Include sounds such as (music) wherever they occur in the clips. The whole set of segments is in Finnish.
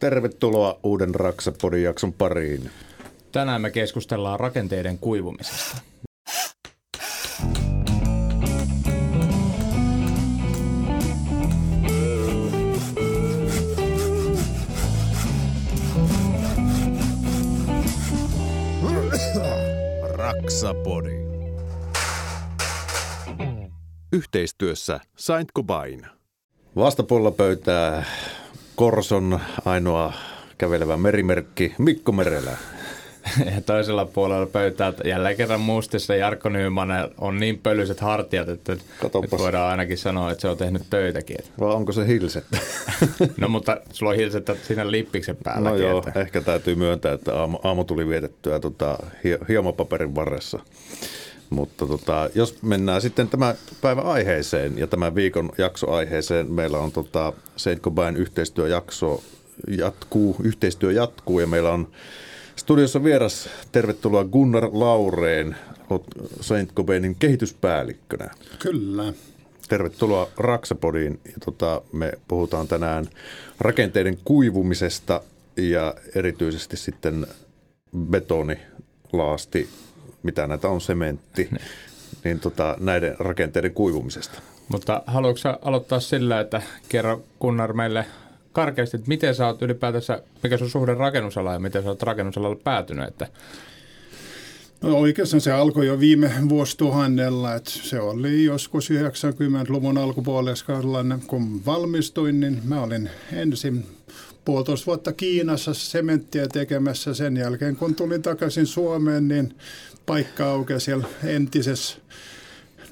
Tervetuloa uuden Raksapodin jakson pariin. Tänään me keskustellaan rakenteiden kuivumisesta. Raksapodi. Yhteistyössä Saint Cobain. Vastapuolella pöytää Korson ainoa kävelevä merimerkki Mikko Merelä. (laughs) Ja toisella puolella pöytää jälleen kerran mustissa Jarkko Nymanen on niin pölyiset hartiat, että nyt voidaan ainakin sanoa, että se on tehnyt töitäkin. (laughs) Vai onko se hilsettä? (laughs) no mutta sulla on hilsettä siinä lippiksen päällä. No joo, että... ehkä täytyy myöntää, että aamu, aamu tuli vietettyä tota, hiomapaperin varressa. Mutta tota, jos mennään sitten tämän päivän aiheeseen ja tämän viikon jaksoaiheeseen, meillä on tota Saint Cobain yhteistyöjakso jatkuu, yhteistyö jatkuu ja meillä on studiossa vieras, tervetuloa Gunnar Laureen, olet Saint Cobainin kehityspäällikkönä. Kyllä. Tervetuloa Raksapodiin. Ja tota, me puhutaan tänään rakenteiden kuivumisesta ja erityisesti sitten betoni, laasti, mitä näitä on, sementti, ne. niin tota, näiden rakenteiden kuivumisesta. Mutta haluatko aloittaa sillä, että kerro Gunnar meille karkeasti, että miten sä oot ylipäätänsä, mikä sun suhde rakennusala ja miten sä oot rakennusalalle päätynyt, että No oikeastaan se alkoi jo viime vuosituhannella, että se oli joskus 90-luvun alkupuolella, kun valmistuin, niin mä olin ensin puolitoista vuotta Kiinassa sementtiä tekemässä. Sen jälkeen kun tulin takaisin Suomeen, niin paikka aukesi siellä entisessä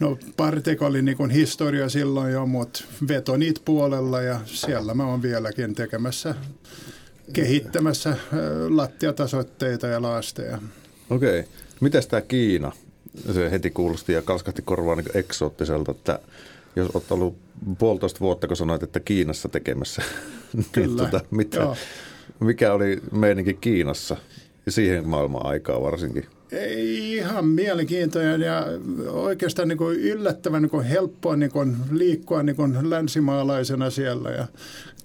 No Parteko oli niin historia silloin jo, mutta vetonit puolella ja siellä mä oon vieläkin tekemässä, kehittämässä lattiatasoitteita ja laasteja. Okei. Okay. Mitäs tämä Kiina? Se heti kuulosti ja kalskahti korvaan niin eksoottiselta, että jos olet ollut puolitoista vuotta, kun sanoit, että Kiinassa tekemässä, (laughs) niin Kyllä. niin tuota, mitä, mikä oli meininki Kiinassa siihen maailman aikaa varsinkin? Ei ihan mielenkiintoinen ja oikeastaan niin kuin yllättävän niin kuin helppoa niin kuin liikkua niin kuin länsimaalaisena siellä ja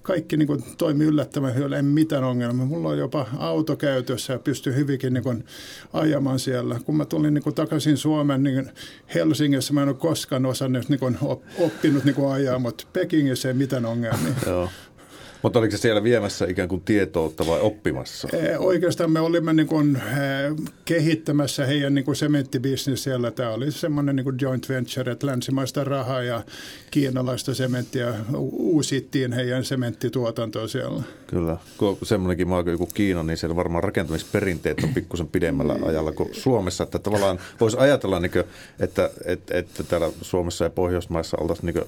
kaikki niin kuin toimi yllättävän hyvin, en mitään ongelmaa. Mulla on jopa auto käytössä ja pystyn hyvinkin niin kuin ajamaan siellä. Kun mä tulin niin kuin takaisin Suomeen, niin Helsingissä mä en ole koskaan osannut niin kuin oppinut niin kuin ajaa, mutta Pekingissä ei mitään ongelmia. Mutta oliko se siellä viemässä ikään kuin tietoutta vai oppimassa? Oikeastaan me olimme niin kuin, kehittämässä heidän niin kuin sementtibisnes siellä. Tämä oli semmoinen niin kuin joint venture, että länsimaista rahaa ja kiinalaista sementtiä uusittiin heidän sementtituotantoa siellä. Kyllä, kun semmoinenkin maa kuin Kiina, niin siellä varmaan rakentamisperinteet on pikkusen pidemmällä ajalla kuin Suomessa. Että tavallaan voisi ajatella, niin kuin, että, että, että täällä Suomessa ja Pohjoismaissa oltaisiin niin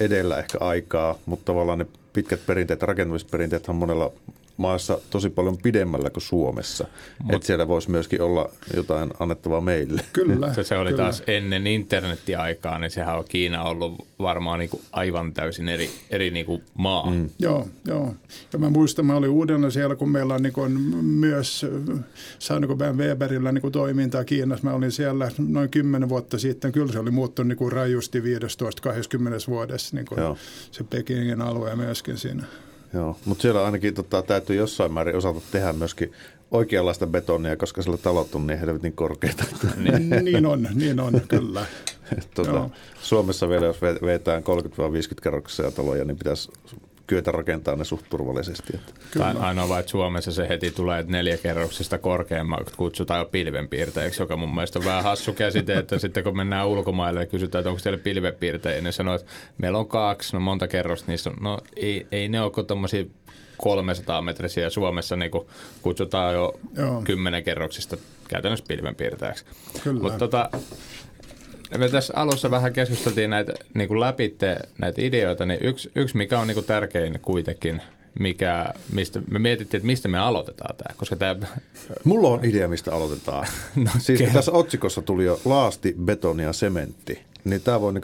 edellä ehkä aikaa, mutta tavallaan ne pitkät perinteet, rakentamisperinteet on monella maassa tosi paljon pidemmällä kuin Suomessa. Mut, että siellä voisi myöskin olla jotain annettavaa meille. Kyllä. Se, se oli kyllä. taas ennen internettiaikaa, niin sehän on Kiina ollut varmaan niin kuin aivan täysin eri, eri niin kuin maa. Mm. Joo, joo. Ja mä muistan, mä olin uudella siellä, kun meillä on niin kuin myös saanut Ben Weberillä niin kuin toimintaa Kiinassa. Mä olin siellä noin kymmenen vuotta sitten. Kyllä se oli muuttunut niin kuin rajusti 15-20 vuodessa niin kuin se Pekingin alue myöskin siinä. Joo, mutta siellä ainakin tota, täytyy jossain määrin osata tehdä myöskin oikeanlaista betonia, koska sillä talot on niin helvetin korkeita. niin, niin on, niin on, kyllä. (laughs) tota, Suomessa vielä, jos vetään 30-50 kerroksia taloja, niin pitäisi kyetä rakentamaan ne suht turvallisesti. Kyllä. Ainoa vaan, että Suomessa se heti tulee, että neljä kerroksista korkeammaksi kutsutaan jo pilvenpiirteeksi, joka mun mielestä on vähän hassu käsite, että sitten kun mennään ulkomaille ja kysytään, että onko teillä pilvenpiirtejä, niin sanoo, että meillä on kaksi, no monta kerrosta niistä on, no ei, ei ne ole kuin tommosia 300 metrisiä Suomessa niin kutsutaan jo Joo. kymmenen kerroksista käytännössä pilvenpiirtäjäksi. Mutta tota, me tässä alussa vähän keskusteltiin näitä niin kuin läpi näitä ideoita, niin yksi, yksi mikä on niin kuin tärkein kuitenkin, mikä, mistä, me mietittiin, että mistä me aloitetaan tämä, koska tämä... Mulla on idea, mistä aloitetaan. (laughs) no, siis kerran. tässä otsikossa tuli jo laasti, betoni ja sementti, niin tämä voi niin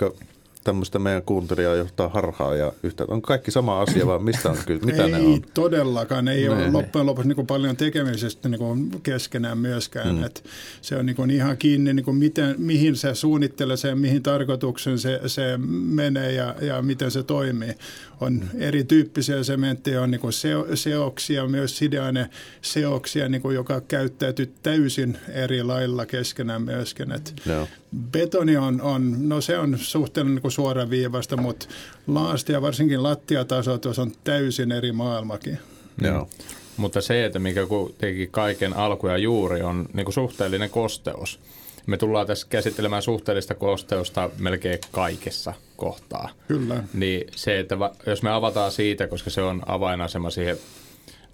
tämmöistä meidän kuuntelijaa johtaa harhaa ja yhtä. On kaikki sama asia, vaan mistä on kyllä, mitä ei ne on? todellakaan, ei Ne, ole ne. loppujen lopuksi niin paljon tekemisestä niin kuin keskenään myöskään. Mm. Et se on niin kuin ihan kiinni, niin kuin miten, mihin se suunnittelee sen, mihin tarkoituksen se, se menee ja, ja miten se toimii. On erityyppisiä sementtejä, on niin kuin seo, seoksia, myös sideaine seoksia, niin kuin, joka käyttäytyy täysin eri lailla keskenään myöskin. Et Joo. Betoni on, on, no se on suhteellisen niin suoraviivasta, mutta laasti ja varsinkin lattiatasoitus on täysin eri maailmakin. Joo. Mutta se, että mikä kuitenkin kaiken alku ja juuri on niin kuin suhteellinen kosteus. Me tullaan tässä käsittelemään suhteellista kosteusta melkein kaikessa kohtaa. Kyllä. Niin se, että va- jos me avataan siitä, koska se on avainasema siihen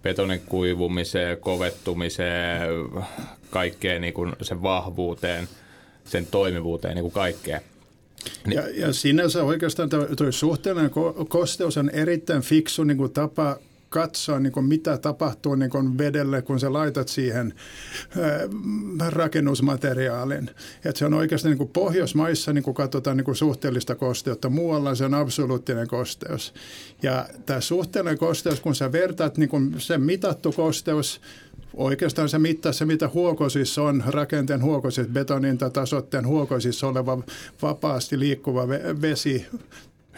betonin kuivumiseen, kovettumiseen, kaikkeen niin kuin sen vahvuuteen, sen toimivuuteen, niin kuin kaikkeen. Ja, ja sinänsä oikeastaan tuo suhteellinen ko- kosteus on erittäin fiksu niin kuin tapa katsoa, niin kuin mitä tapahtuu niin kuin vedelle, kun sä laitat siihen ää, rakennusmateriaalin. Et se on oikeastaan niin kuin Pohjoismaissa, niin kuin katsotaan niin kuin suhteellista kosteutta, muualla se on absoluuttinen kosteus. Ja tämä suhteellinen kosteus, kun sä vertaat niin kuin se mitattu kosteus, Oikeastaan se mittaa se, mitä huokosissa on, rakenteen huokosissa, betonin tai tasotteen huokosissa oleva vapaasti liikkuva ve- vesi,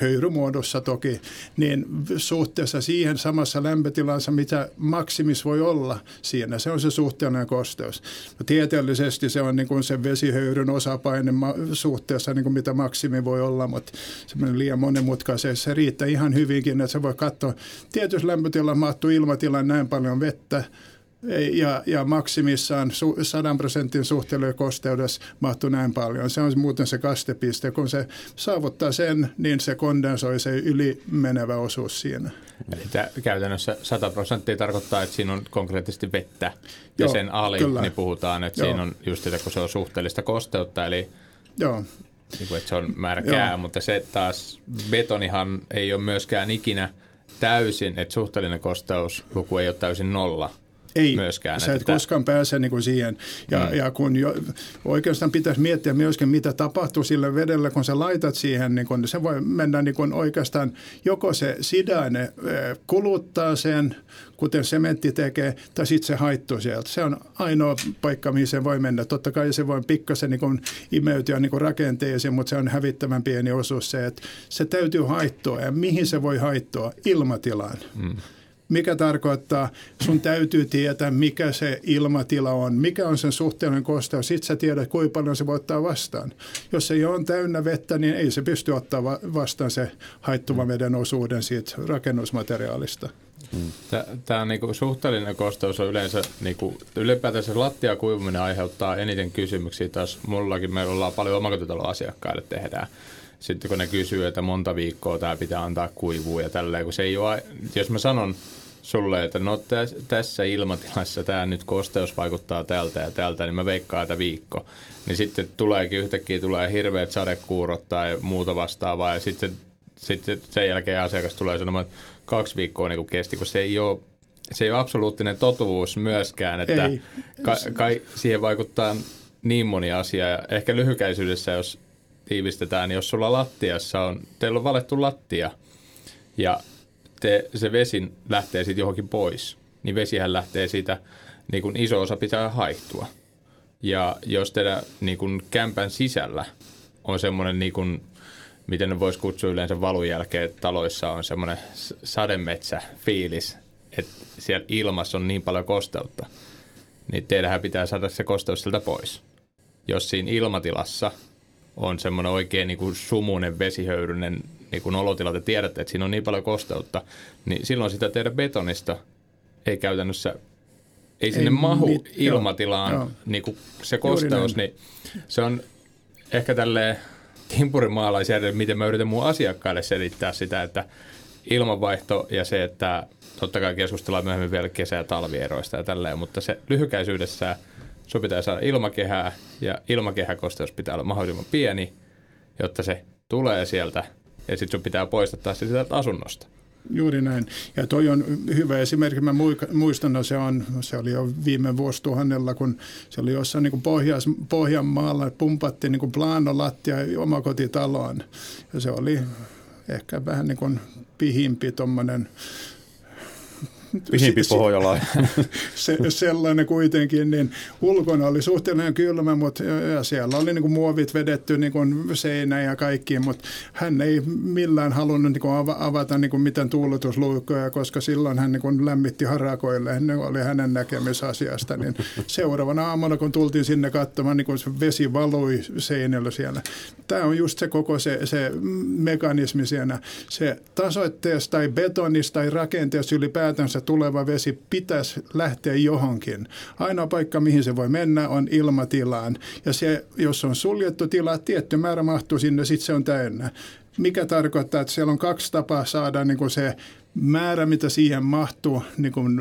höyrymuodossa toki, niin suhteessa siihen samassa lämpötilassa, mitä maksimis voi olla siinä, se on se suhteellinen kosteus. No, tieteellisesti se on niin kuin se vesihöyryn osapaine suhteessa, niin kuin mitä maksimi voi olla, mutta semmoinen liian monimutkainen, se riittää ihan hyvinkin, että se voi katsoa, tietyssä lämpötilassa mahtuu ilmatilan näin paljon vettä, ja, ja maksimissaan su, 100 prosentin suhteellinen kosteudessa mahtuu näin paljon. Se on muuten se kastepiste. Kun se saavuttaa sen, niin se kondensoi se yli menevä osuus siinä. Eli tämä käytännössä 100 prosenttia tarkoittaa, että siinä on konkreettisesti vettä. Ja Joo, sen ali kyllä. niin puhutaan, että Joo. siinä on just sitä, kun se on suhteellista kosteutta, eli Joo, niin kuin, että se on märkää, Joo. mutta se taas betonihan ei ole myöskään ikinä täysin, että suhteellinen kosteusluku ei ole täysin nolla ei, myöskään. sä et että- koskaan pääse niin kuin siihen. Ja, mm. ja kun jo, oikeastaan pitäisi miettiä myöskin, mitä tapahtuu sille vedelle, kun sä laitat siihen, niin kun se voi mennä niin kun oikeastaan, joko se sidaine eh, kuluttaa sen, kuten sementti tekee, tai sitten se haittuu sieltä. Se on ainoa paikka, mihin se voi mennä. Totta kai se voi pikkasen niin kun imeytyä niin kun rakenteeseen, mutta se on hävittävän pieni osuus se, että se täytyy haittoa. Ja mihin se voi haittoa? Ilmatilaan. Mm mikä tarkoittaa, sun täytyy tietää, mikä se ilmatila on, mikä on sen suhteellinen kosteus. Sitten sä tiedät, kuinka paljon se voi ottaa vastaan. Jos se ei ole täynnä vettä, niin ei se pysty ottaa va- vastaan se haittuvan veden osuuden siitä rakennusmateriaalista. Tämä niinku suhteellinen kosteus on yleensä, niinku, ylipäätään se lattia kuivuminen aiheuttaa eniten kysymyksiä. Taas mullakin meillä ollaan paljon omakotitalon asiakkaille tehdään. Sitten kun ne kysyy, että monta viikkoa tämä pitää antaa kuivua ja tälleen, kun se ei ole, jos mä sanon sulle, että no täs, tässä ilmatilassa tämä nyt kosteus vaikuttaa tältä ja tältä, niin mä veikkaan, että viikko. Niin sitten tuleekin yhtäkkiä tulee hirveät sadekuurot tai muuta vastaavaa ja sitten, sitten sen jälkeen asiakas tulee sanomaan, että kaksi viikkoa niin kuin kesti, kun se ei ole se ei ole absoluuttinen totuus myöskään, että Ei. ka, kai, siihen vaikuttaa niin moni asia. Ja ehkä lyhykäisyydessä, jos tiivistetään, niin jos sulla lattiassa on, teillä on valettu lattia ja te, se vesi lähtee siitä johonkin pois, niin vesihän lähtee siitä, niin kuin iso osa pitää haihtua. Ja jos teidän niin kuin kämpän sisällä on semmoinen, niin kuin, miten ne voisi kutsua yleensä valun jälkeen, että taloissa on semmoinen sademetsä fiilis, että siellä ilmassa on niin paljon kosteutta, niin teidänhän pitää saada se kosteus sieltä pois. Jos siinä ilmatilassa on semmoinen oikein niin kuin sumunen, vesihöyryinen niin kuin olotila, te tiedätte, että siinä on niin paljon kosteutta, niin silloin sitä teidän betonista ei käytännössä, ei sinne Ei mahu mit- joo, ilmatilaan joo. niin kuin se kosteus, niin se on ehkä tälleen timpurimaalaisia, miten mä yritän mun asiakkaille selittää sitä, että ilmanvaihto ja se, että totta kai keskustellaan myöhemmin vielä kesä- ja talvieroista ja tälleen, mutta se lyhykäisyydessään sun pitää saada ilmakehää ja ilmakehäkosteus pitää olla mahdollisimman pieni, jotta se tulee sieltä ja sitten sun pitää poistaa se sieltä asunnosta. Juuri näin. Ja toi on hyvä esimerkki. Mä muistan, että se, on, se oli jo viime vuosituhannella, kun se oli jossain niin Pohjas, Pohjanmaalla, pumpattiin niin planolattia omakotitaloon. Ja se oli ehkä vähän niin kuin pihimpi tuommoinen Pihimpi pohjalainen. (laughs) se, sellainen kuitenkin, niin ulkona oli suhteellinen kylmä, mutta ja siellä oli niin kuin muovit vedetty niin kuin seinään ja kaikkiin, mutta hän ei millään halunnut niin kuin avata niin kuin mitään tuuletusluikkoja, koska silloin hän niin kuin lämmitti harakoille, ne oli hänen näkemisasiasta. Niin seuraavana aamuna, kun tultiin sinne katsomaan, niin kuin se vesi valui seinällä siellä. Tämä on just se koko se, se mekanismi siinä. Se tasoitteessa tai betonista tai rakenteessa ylipäätänsä se tuleva vesi pitäisi lähteä johonkin. Ainoa paikka, mihin se voi mennä, on ilmatilaan. Ja se, jos on suljettu tila, tietty määrä mahtuu sinne, sitten se on täynnä mikä tarkoittaa, että siellä on kaksi tapaa saada niin kuin se määrä, mitä siihen mahtuu, niin kuin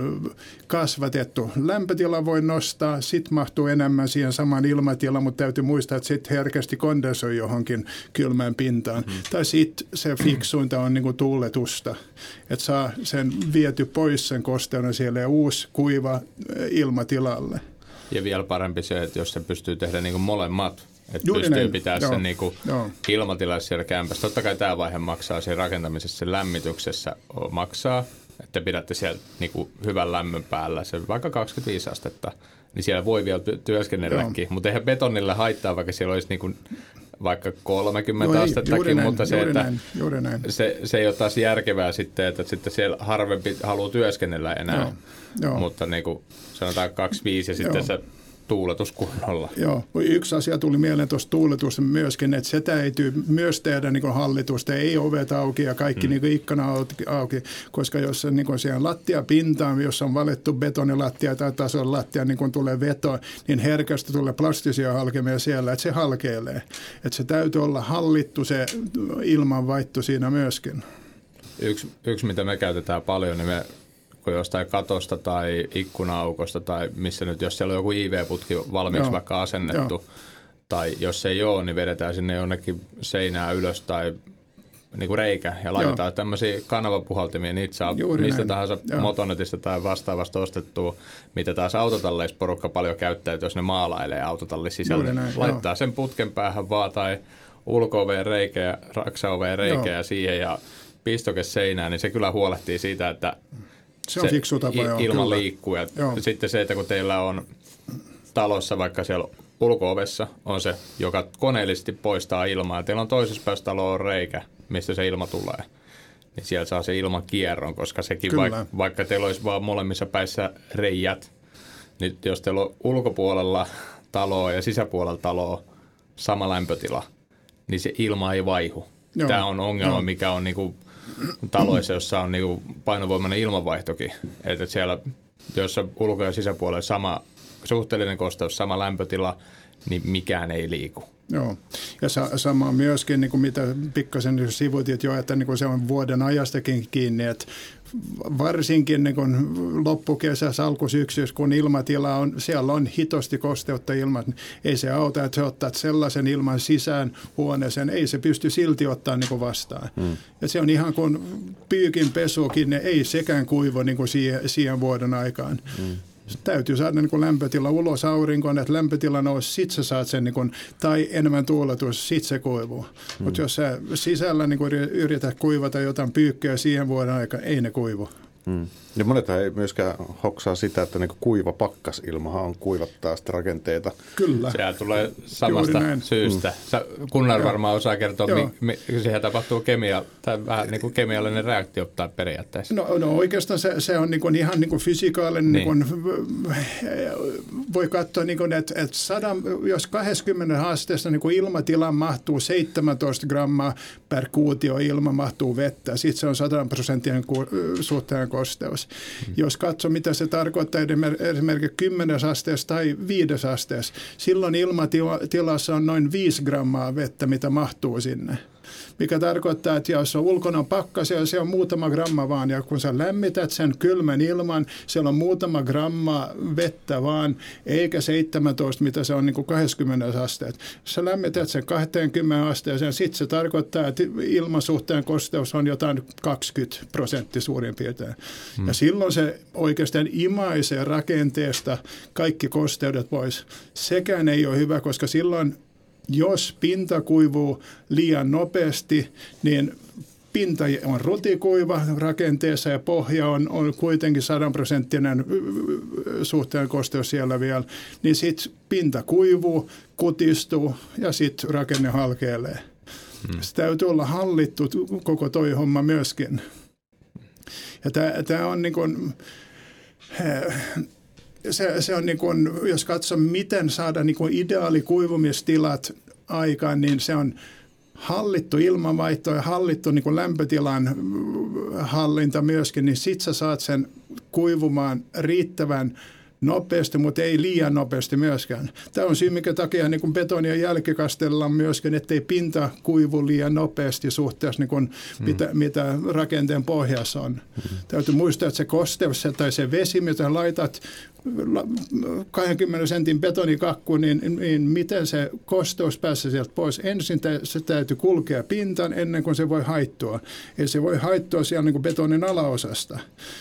kasvatettu. Lämpötila voi nostaa, sitten mahtuu enemmän siihen samaan ilmatilaan, mutta täytyy muistaa, että sitten herkästi kondensoi johonkin kylmään pintaan. Mm. Tai sitten se fiksuinta on niin kuin tuuletusta, että saa sen viety pois sen kosteuden siellä ja uusi kuiva ilmatilalle. Ja vielä parempi se, että jos se pystyy tehdä niin kuin molemmat, että Juuri pystyy näin. pitää Joo. sen niinku ilmatilassa siellä kämpässä. Totta kai tämä vaihe maksaa siinä rakentamisessa, sen lämmityksessä maksaa, että pidätte siellä niinku hyvän lämmön päällä, se vaikka 25 astetta, niin siellä voi vielä työskennelläkin. Mutta eihän betonille haittaa, vaikka siellä olisi niinku vaikka 30 no ei, astettakin, näin, mutta se, että näin, näin. Se, se ei ole taas järkevää sitten, että sitten siellä harvempi haluaa työskennellä enää. Joo, joo. Mutta niin kuin sanotaan 25 ja sitten joo. se tuuletus kunnolla. Joo, yksi asia tuli mieleen tuosta tuuletusta myöskin, että se täytyy myös tehdä niin hallitusta, ei ovet auki ja kaikki mm. niin ikkana auki, koska jos se niin siellä lattiapintaan, jos on valettu betonilattia tai tason lattia, niin kun tulee veto, niin herkästi tulee plastisia halkemia siellä, että se halkeilee. Että se täytyy olla hallittu se ilmanvaihto siinä myöskin. Yksi, yksi, mitä me käytetään paljon, niin me vaikka jostain katosta tai ikkunaukosta tai missä nyt, jos siellä on joku IV-putki valmiiksi Joo. vaikka asennettu, Joo. tai jos ei ole, niin vedetään sinne jonnekin seinää ylös tai niin kuin reikä ja laitetaan Joo. tämmöisiä kanavapuhaltimia, niitä saa Juuri mistä näin. tahansa Joo. motonetista tai vastaavasta ostettua, mitä taas autotalleissa porukka paljon käyttää, jos ne maalailee autotalli sisälle. Laittaa Joo. sen putken päähän vaan tai ulko reikä ja raksa reikä ja siihen ja pistoke seinään, niin se kyllä huolehtii siitä, että se on se fiksu tapa, joo, ilma kyllä. liikkuu. Ja joo. sitten se, että kun teillä on talossa vaikka siellä ulkoovessa on se, joka koneellisesti poistaa ilmaa. Teillä on toisessa päässä taloa reikä, mistä se ilma tulee. Niin siellä saa se ilman kierron, koska sekin vaikka, vaikka teillä olisi vaan molemmissa päissä reijät, niin jos teillä on ulkopuolella taloa ja sisäpuolella taloa sama lämpötila, niin se ilma ei vaihu. Joo. Tämä on ongelma, Joo. mikä on niinku taloissa, jossa on niinku painovoimainen ilmanvaihtokin. Että siellä, jossa ulko- ja sisäpuolella sama suhteellinen kosteus, sama lämpötila, niin mikään ei liiku. Joo, ja sa- sama myöskin, niin kuin mitä pikkasen sivutit jo, että niin kuin se on vuoden ajastakin kiinni, että varsinkin niin kuin loppukesässä, alkusyksyys, kun ilmatila on, siellä on hitosti kosteutta ilmat, niin ei se auta, että se ottaa sellaisen ilman sisään huoneeseen, ei se pysty silti ottaa niin kuin vastaan. Hmm. Ja se on ihan kuin pyykin pesukin, ne ei sekään kuivo niin kuin siihen, siihen vuoden aikaan. Hmm täytyy saada niin kuin lämpötila ulos aurinkoon, että lämpötila nousi, sit sä saat sen, niin kuin, tai enemmän tuuletus, sit se kuivuu. Hmm. Mutta jos sä sisällä niin kuin yrität kuivata jotain pyykköä siihen vuoden aikaan, ei ne kuivu. Hmm. Ja monet ei myöskään hoksaa sitä, että niin kuiva pakkasilmahan on kuivattaa sitä rakenteita. Kyllä. Sehän tulee samasta syystä. Mm. Kunnar varmaan osaa kertoa, mi, mi, siihen tapahtuu kemia, tai vähän niin kuin kemiallinen reaktio tai periaatteessa. No, no oikeastaan se, se on niin kuin ihan niin kuin fysikaalinen, niin. niin kuin, voi katsoa, niin kuin, että, että sadan, jos 20 asteessa niin kuin ilmatilan mahtuu 17 grammaa per kuutio ilma mahtuu vettä, sitten se on 100 prosenttien suhteen kosteus. Mm. Jos katsoo, mitä se tarkoittaa esimerkiksi 10 asteessa tai 5 asteessa, silloin ilmatilassa on noin 5 grammaa vettä, mitä mahtuu sinne. Mikä tarkoittaa, että jos on ulkona pakkasia, se on muutama gramma vaan, ja kun sä lämmität sen kylmän ilman, siellä on muutama gramma vettä vaan, eikä 17, mitä se on niin kuin 20 asteet. Sä lämmität sen 20 asteeseen, sitten se tarkoittaa, että ilmansuhteen kosteus on jotain 20 prosenttia suurin piirtein. Hmm. Ja silloin se oikeastaan imaisee rakenteesta kaikki kosteudet pois. Sekään ei ole hyvä, koska silloin jos pinta kuivuu liian nopeasti, niin pinta on rutikuiva rakenteessa ja pohja on, on kuitenkin 100 prosenttinen suhteen kosteus siellä vielä, niin sitten pinta kuivuu, kutistuu ja sitten rakenne halkeelee. Hmm. Se täytyy olla hallittu koko toi homma myöskin. Ja tämä on niin kuin, se, se on niin kuin, jos katsoo, miten saada niin kuin ideaali kuivumistilat aikaan, niin se on hallittu ilmanvaihto ja hallittu niin kuin lämpötilan hallinta myöskin, niin sit sä saat sen kuivumaan riittävän nopeasti, mutta ei liian nopeasti myöskään. Tämä on syy, mikä takia niin betonia jälkikastellaan myöskin, ettei pinta kuivu liian nopeasti suhteessa niin kuin mm. mitä, mitä rakenteen pohjassa on. Mm. Täytyy muistaa, että se kosteus tai se vesi, mitä laitat 20 sentin betonikakku, niin, niin miten se kosteus pääsee sieltä pois? Ensin se täytyy kulkea pintaan ennen kuin se voi haittua. Ei se voi haittua siellä niin kuin betonin alaosasta.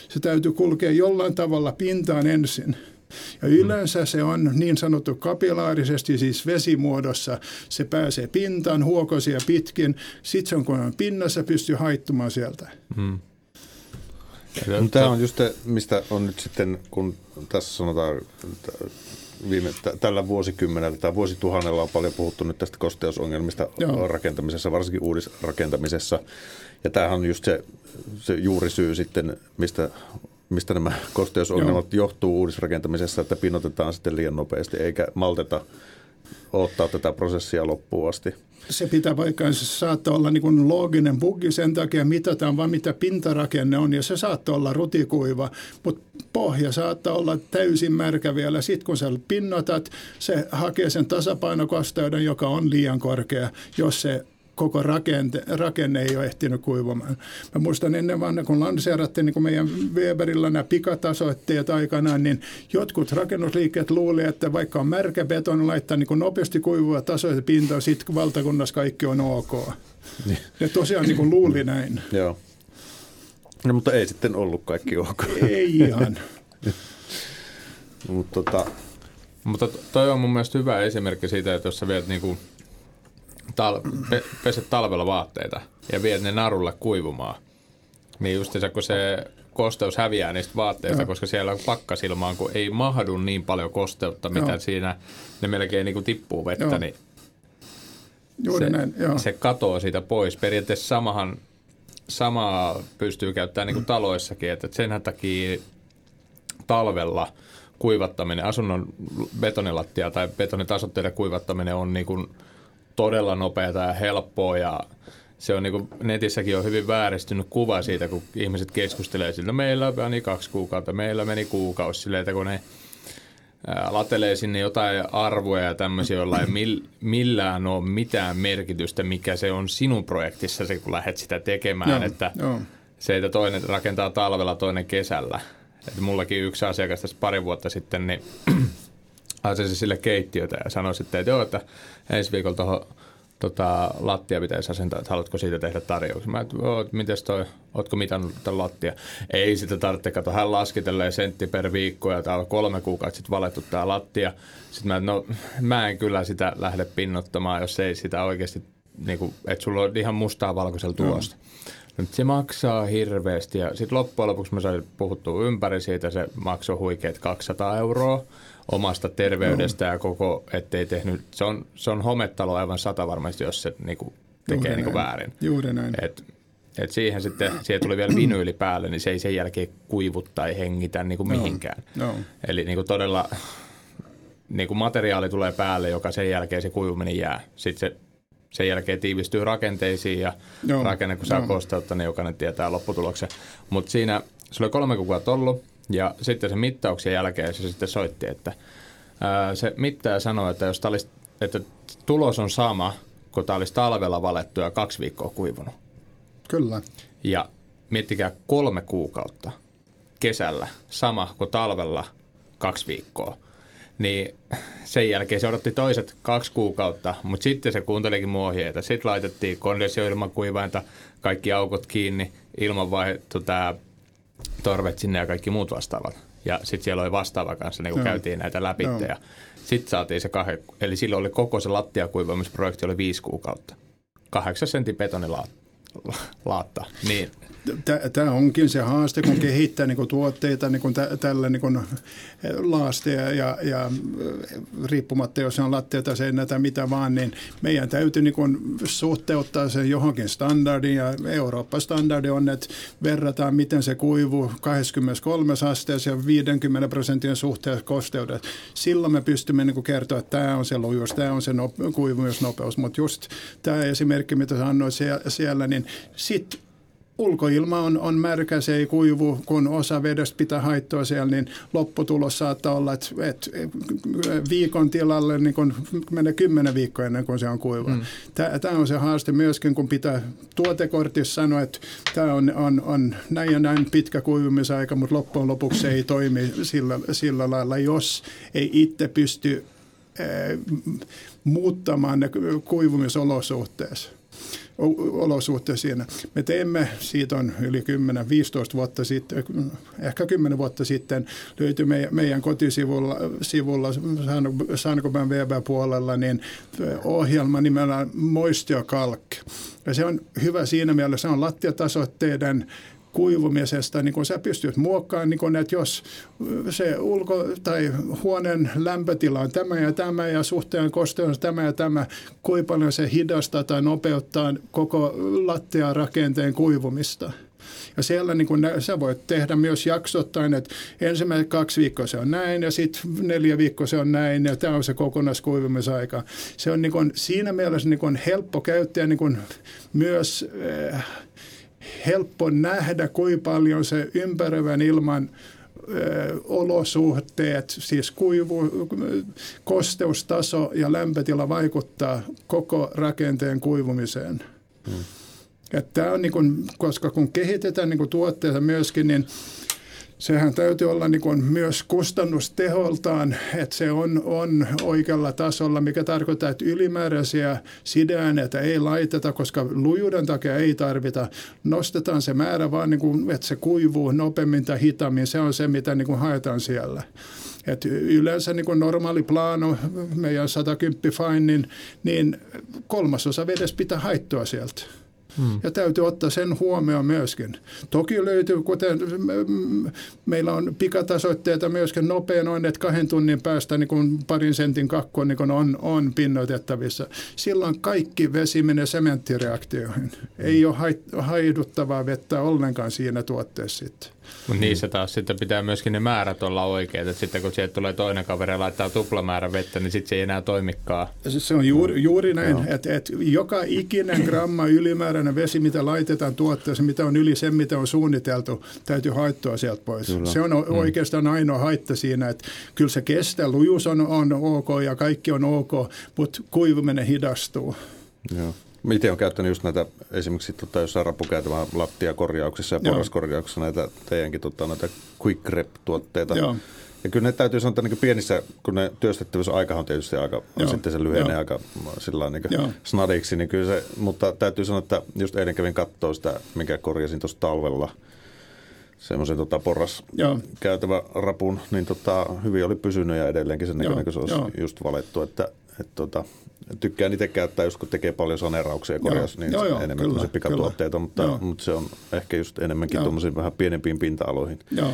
Se täytyy kulkea jollain tavalla pintaan ensin. Ja yleensä se on niin sanottu kapilaarisesti, siis vesimuodossa. Se pääsee pintaan huokosia pitkin. Sitten se on kun on pinnassa, pystyy haittumaan sieltä. Hmm. No, tämä on just se, mistä on nyt sitten, kun tässä sanotaan viime, t- tällä vuosikymmenellä tai vuosituhannella on paljon puhuttu nyt tästä kosteusongelmista Joo. rakentamisessa, varsinkin uudisrakentamisessa. Ja tämähän on just se, se juuri syy sitten, mistä, mistä nämä kosteusongelmat Joo. johtuu uudisrakentamisessa, että pinotetaan sitten liian nopeasti eikä malteta ottaa tätä prosessia loppuun asti se pitää paikkaansa. Se saattaa olla niin kuin looginen bugi sen takia, mitataan vaan mitä pintarakenne on ja se saattaa olla rutikuiva, mutta pohja saattaa olla täysin märkä vielä. Sitten kun sä pinnotat, se hakee sen tasapainokosteuden, joka on liian korkea, jos se koko rakente, rakenne ei ole ehtinyt kuivumaan. Mä muistan ennen vanha, kun lanseerattiin niin meidän Weberillä nämä pikatasoitteet aikanaan, niin jotkut rakennusliikkeet luuli, että vaikka on märkä betoni, laittaa niin nopeasti kuivuva tasoite pinta, sitten valtakunnassa kaikki on ok. Niin. Ja tosiaan niin kuin luuli näin. Joo. No, mutta ei sitten ollut kaikki ok. Ei ihan. (laughs) Mutta tota... Mutta toi on mun mielestä hyvä esimerkki siitä, että jos sä viet niinku tal- pe- peset talvella vaatteita ja viet ne narulle kuivumaan, niin just se, kun se kosteus häviää niistä vaatteista, Joo. koska siellä on pakkasilmaan, kun ei mahdu niin paljon kosteutta, mitä Joo. siinä ne melkein niin kuin tippuu vettä, Joo. niin Juuri se, näin, joo. se katoo siitä pois. Periaatteessa samahan, samaa pystyy käyttämään niin kuin taloissakin, että sen takia talvella kuivattaminen, asunnon betonilattia tai betonitasotteiden kuivattaminen on niin kuin – todella nopeata ja helppoa ja se on niin netissäkin on hyvin vääristynyt kuva siitä, kun ihmiset keskustelee siltä, meillä meni kaksi kuukautta, meillä meni kuukausi silleen, että kun ne latelee sinne jotain arvoja ja tämmöisiä, joilla ei millään ole mitään merkitystä, mikä se on sinun projektissa, se kun lähdet sitä tekemään, joo, että joo. se, että toinen rakentaa talvella, toinen kesällä. Että mullakin yksi asiakas tässä pari vuotta sitten, niin asesi sille keittiötä ja sanoi sitten, että joo, että ensi viikolla tuohon tota, lattia pitäisi asentaa, että haluatko siitä tehdä tarjouksen. Mä että mites toi, ootko mitannut tämän lattia? Ei sitä tarvitse, kato, hän laskitelee sentti per viikko ja täällä on kolme kuukautta sitten valettu tämä lattia. Sitten mä, no mä en kyllä sitä lähde pinnottamaan, jos ei sitä oikeasti, niin kuin, että sulla on ihan mustaa valkoisella tuosta. Mm. Nyt se maksaa hirveästi ja sitten loppujen lopuksi mä sain puhuttua ympäri siitä, se maksoi huikeet 200 euroa omasta terveydestä no. ja koko, ettei tehnyt, se on, se on hometalo aivan sata varmasti, jos se niinku tekee niinku väärin. Juuri näin. Et, et siihen sitten, siihen tuli vielä vinyyli päälle, niin se ei sen jälkeen kuivu tai hengitä niinku mihinkään. No. No. Eli niinku todella niinku materiaali tulee päälle, joka sen jälkeen se kuivuminen jää. Sitten se sen jälkeen tiivistyy rakenteisiin ja Joo. rakenne, kun saa Joo. kosteutta, niin jokainen tietää lopputuloksen. Mutta siinä, se oli kolme kuukautta ollut, ja sitten se mittauksen jälkeen se sitten soitti, että ää, se mittaaja sanoi, että jos olisi, että tulos on sama kun tämä olisi talvella valettu ja kaksi viikkoa kuivunut. Kyllä. Ja miettikää kolme kuukautta kesällä, sama kuin talvella kaksi viikkoa. Niin sen jälkeen se odotti toiset kaksi kuukautta, mutta sitten se kuuntelikin muohjeita. Sitten laitettiin kondensioilmakuivainta, kaikki aukot kiinni, ilmanvaihto, tämä torvet sinne ja kaikki muut vastaavat. Ja sitten siellä oli vastaava kanssa, niin kun Joo. käytiin näitä läpi. Joo. Ja sitten saatiin se kahden, eli silloin oli koko se lattiakuivamisprojekti oli viisi kuukautta. Kahdeksan sentin betonilaatta. Niin Tämä onkin se haaste, kun kehittää niin kuin tuotteita niin kuin tä, tällä niin laasteja ja, ja riippumatta, jos on lattia tai seinä mitä vaan, niin meidän täytyy niin kuin suhteuttaa se johonkin standardiin ja Eurooppa-standardi on, että verrataan, miten se kuivuu 23 asteessa ja 50 prosentin suhteessa kosteudessa. Silloin me pystymme niin kuin kertoa, että tämä on se lujuus, tämä on se no, kuivumusnopeus, mutta just tämä esimerkki, mitä sanoit siellä, niin sitten ulkoilma on, on märkä, se ei kuivu, kun osa vedestä pitää haittoa siellä, niin lopputulos saattaa olla, että, että viikon tilalle niin kun menee kymmenen viikkoa ennen kuin se on kuiva. Mm. Tämä on se haaste myöskin, kun pitää tuotekortissa sanoa, että tämä on, on, on näin ja näin pitkä kuivumisaika, mutta loppujen lopuksi se ei toimi sillä, sillä lailla, jos ei itse pysty muuttamaan ne kuivumisolosuhteessa olosuhteissa siinä. Me teemme, siitä on yli 10-15 vuotta sitten, ehkä 10 vuotta sitten, löytyi meidän, meidän kotisivulla sivulla, Sankoban Weber-puolella, niin ohjelma nimellä Moistiokalk. Ja se on hyvä siinä mielessä, se on lattiatasoitteiden kuivumisesta, niin kun sä pystyt muokkaamaan, niin kun, että jos se ulko- tai huoneen lämpötila on tämä ja tämä ja suhteen kosteus on tämä ja tämä, kuinka paljon se hidastaa tai nopeuttaa koko lattiarakenteen kuivumista. Ja siellä niin kun sä voit tehdä myös jaksottain, että ensimmäiset kaksi viikkoa se on näin ja sitten neljä viikkoa se on näin ja tämä on se kokonaiskuivumisaika. Se on niin kun, siinä mielessä niin kun helppo käyttää niin kun myös äh, helppo nähdä, kuinka paljon se ympäröivän ilman olosuhteet, siis kuivu, kosteustaso ja lämpötila vaikuttaa koko rakenteen kuivumiseen. Hmm. Että on niin kuin, koska kun kehitetään niin kuin tuotteita myöskin, niin sehän täytyy olla niin kuin myös kustannusteholtaan, että se on, on oikealla tasolla, mikä tarkoittaa, että ylimääräisiä sideääneitä ei laiteta, koska lujuuden takia ei tarvita. Nostetaan se määrä vaan, niin kuin, että se kuivuu nopeammin tai hitaammin. Se on se, mitä niin kuin haetaan siellä. Et yleensä niin kuin normaali plano, meidän 110 fine, niin, niin kolmasosa vedestä pitää haittoa sieltä. Hmm. Ja täytyy ottaa sen huomioon myöskin. Toki löytyy, kuten meillä on pikatasoitteita myöskin nopea noin, että kahden tunnin päästä niin kuin parin sentin kakku niin kuin on, on pinnoitettavissa. Silloin kaikki vesi menee sementtireaktioihin. Ei ole haiduttavaa vettä ollenkaan siinä tuotteessa sitten. Mutta niissä taas sitten pitää myöskin ne määrät olla oikeat. Että sitten kun sieltä tulee toinen kaveri ja laittaa tuplamäärä vettä, niin sitten se ei enää toimikaan. Se on juuri, juuri näin, että et joka ikinen (clears throat) gramma ylimääräinen vesi, mitä laitetaan tuotteeseen, mitä on yli sen, mitä on suunniteltu, täytyy haittoa sieltä pois. Kyllä. Se on oikeastaan ainoa haitta siinä, että kyllä se kestää, lujuus on, on ok ja kaikki on ok, mutta kuivuminen hidastuu. Joo. Itse olen käyttänyt just näitä esimerkiksi tota, jossain rappukäytävän lattiakorjauksissa ja porraskorjauksissa näitä teidänkin tota, näitä quick rep-tuotteita. Joo. Ja kyllä ne täytyy sanoa, että niin pienissä, kun ne työstettävyysaika on tietysti aika, on sitten se lyhenee Joo. aika sillä niin snadiksi, niin kyllä se, mutta täytyy sanoa, että just eilen kävin katsoa sitä, mikä korjasin tuossa talvella, semmoisen tota, porras Joo. käytävä rapun, niin tota, hyvin oli pysynyt ja edelleenkin sen näköinen, kun se olisi Joo. just valettu, että et, tota, tykkään itse käyttää, just kun tekee paljon sanerauksia ja korjaus, niin joo, joo, enemmän kyllä, pikatuotteita, mutta, mutta se on ehkä just enemmänkin tuommoisiin vähän pienempiin pinta-aloihin. Joo.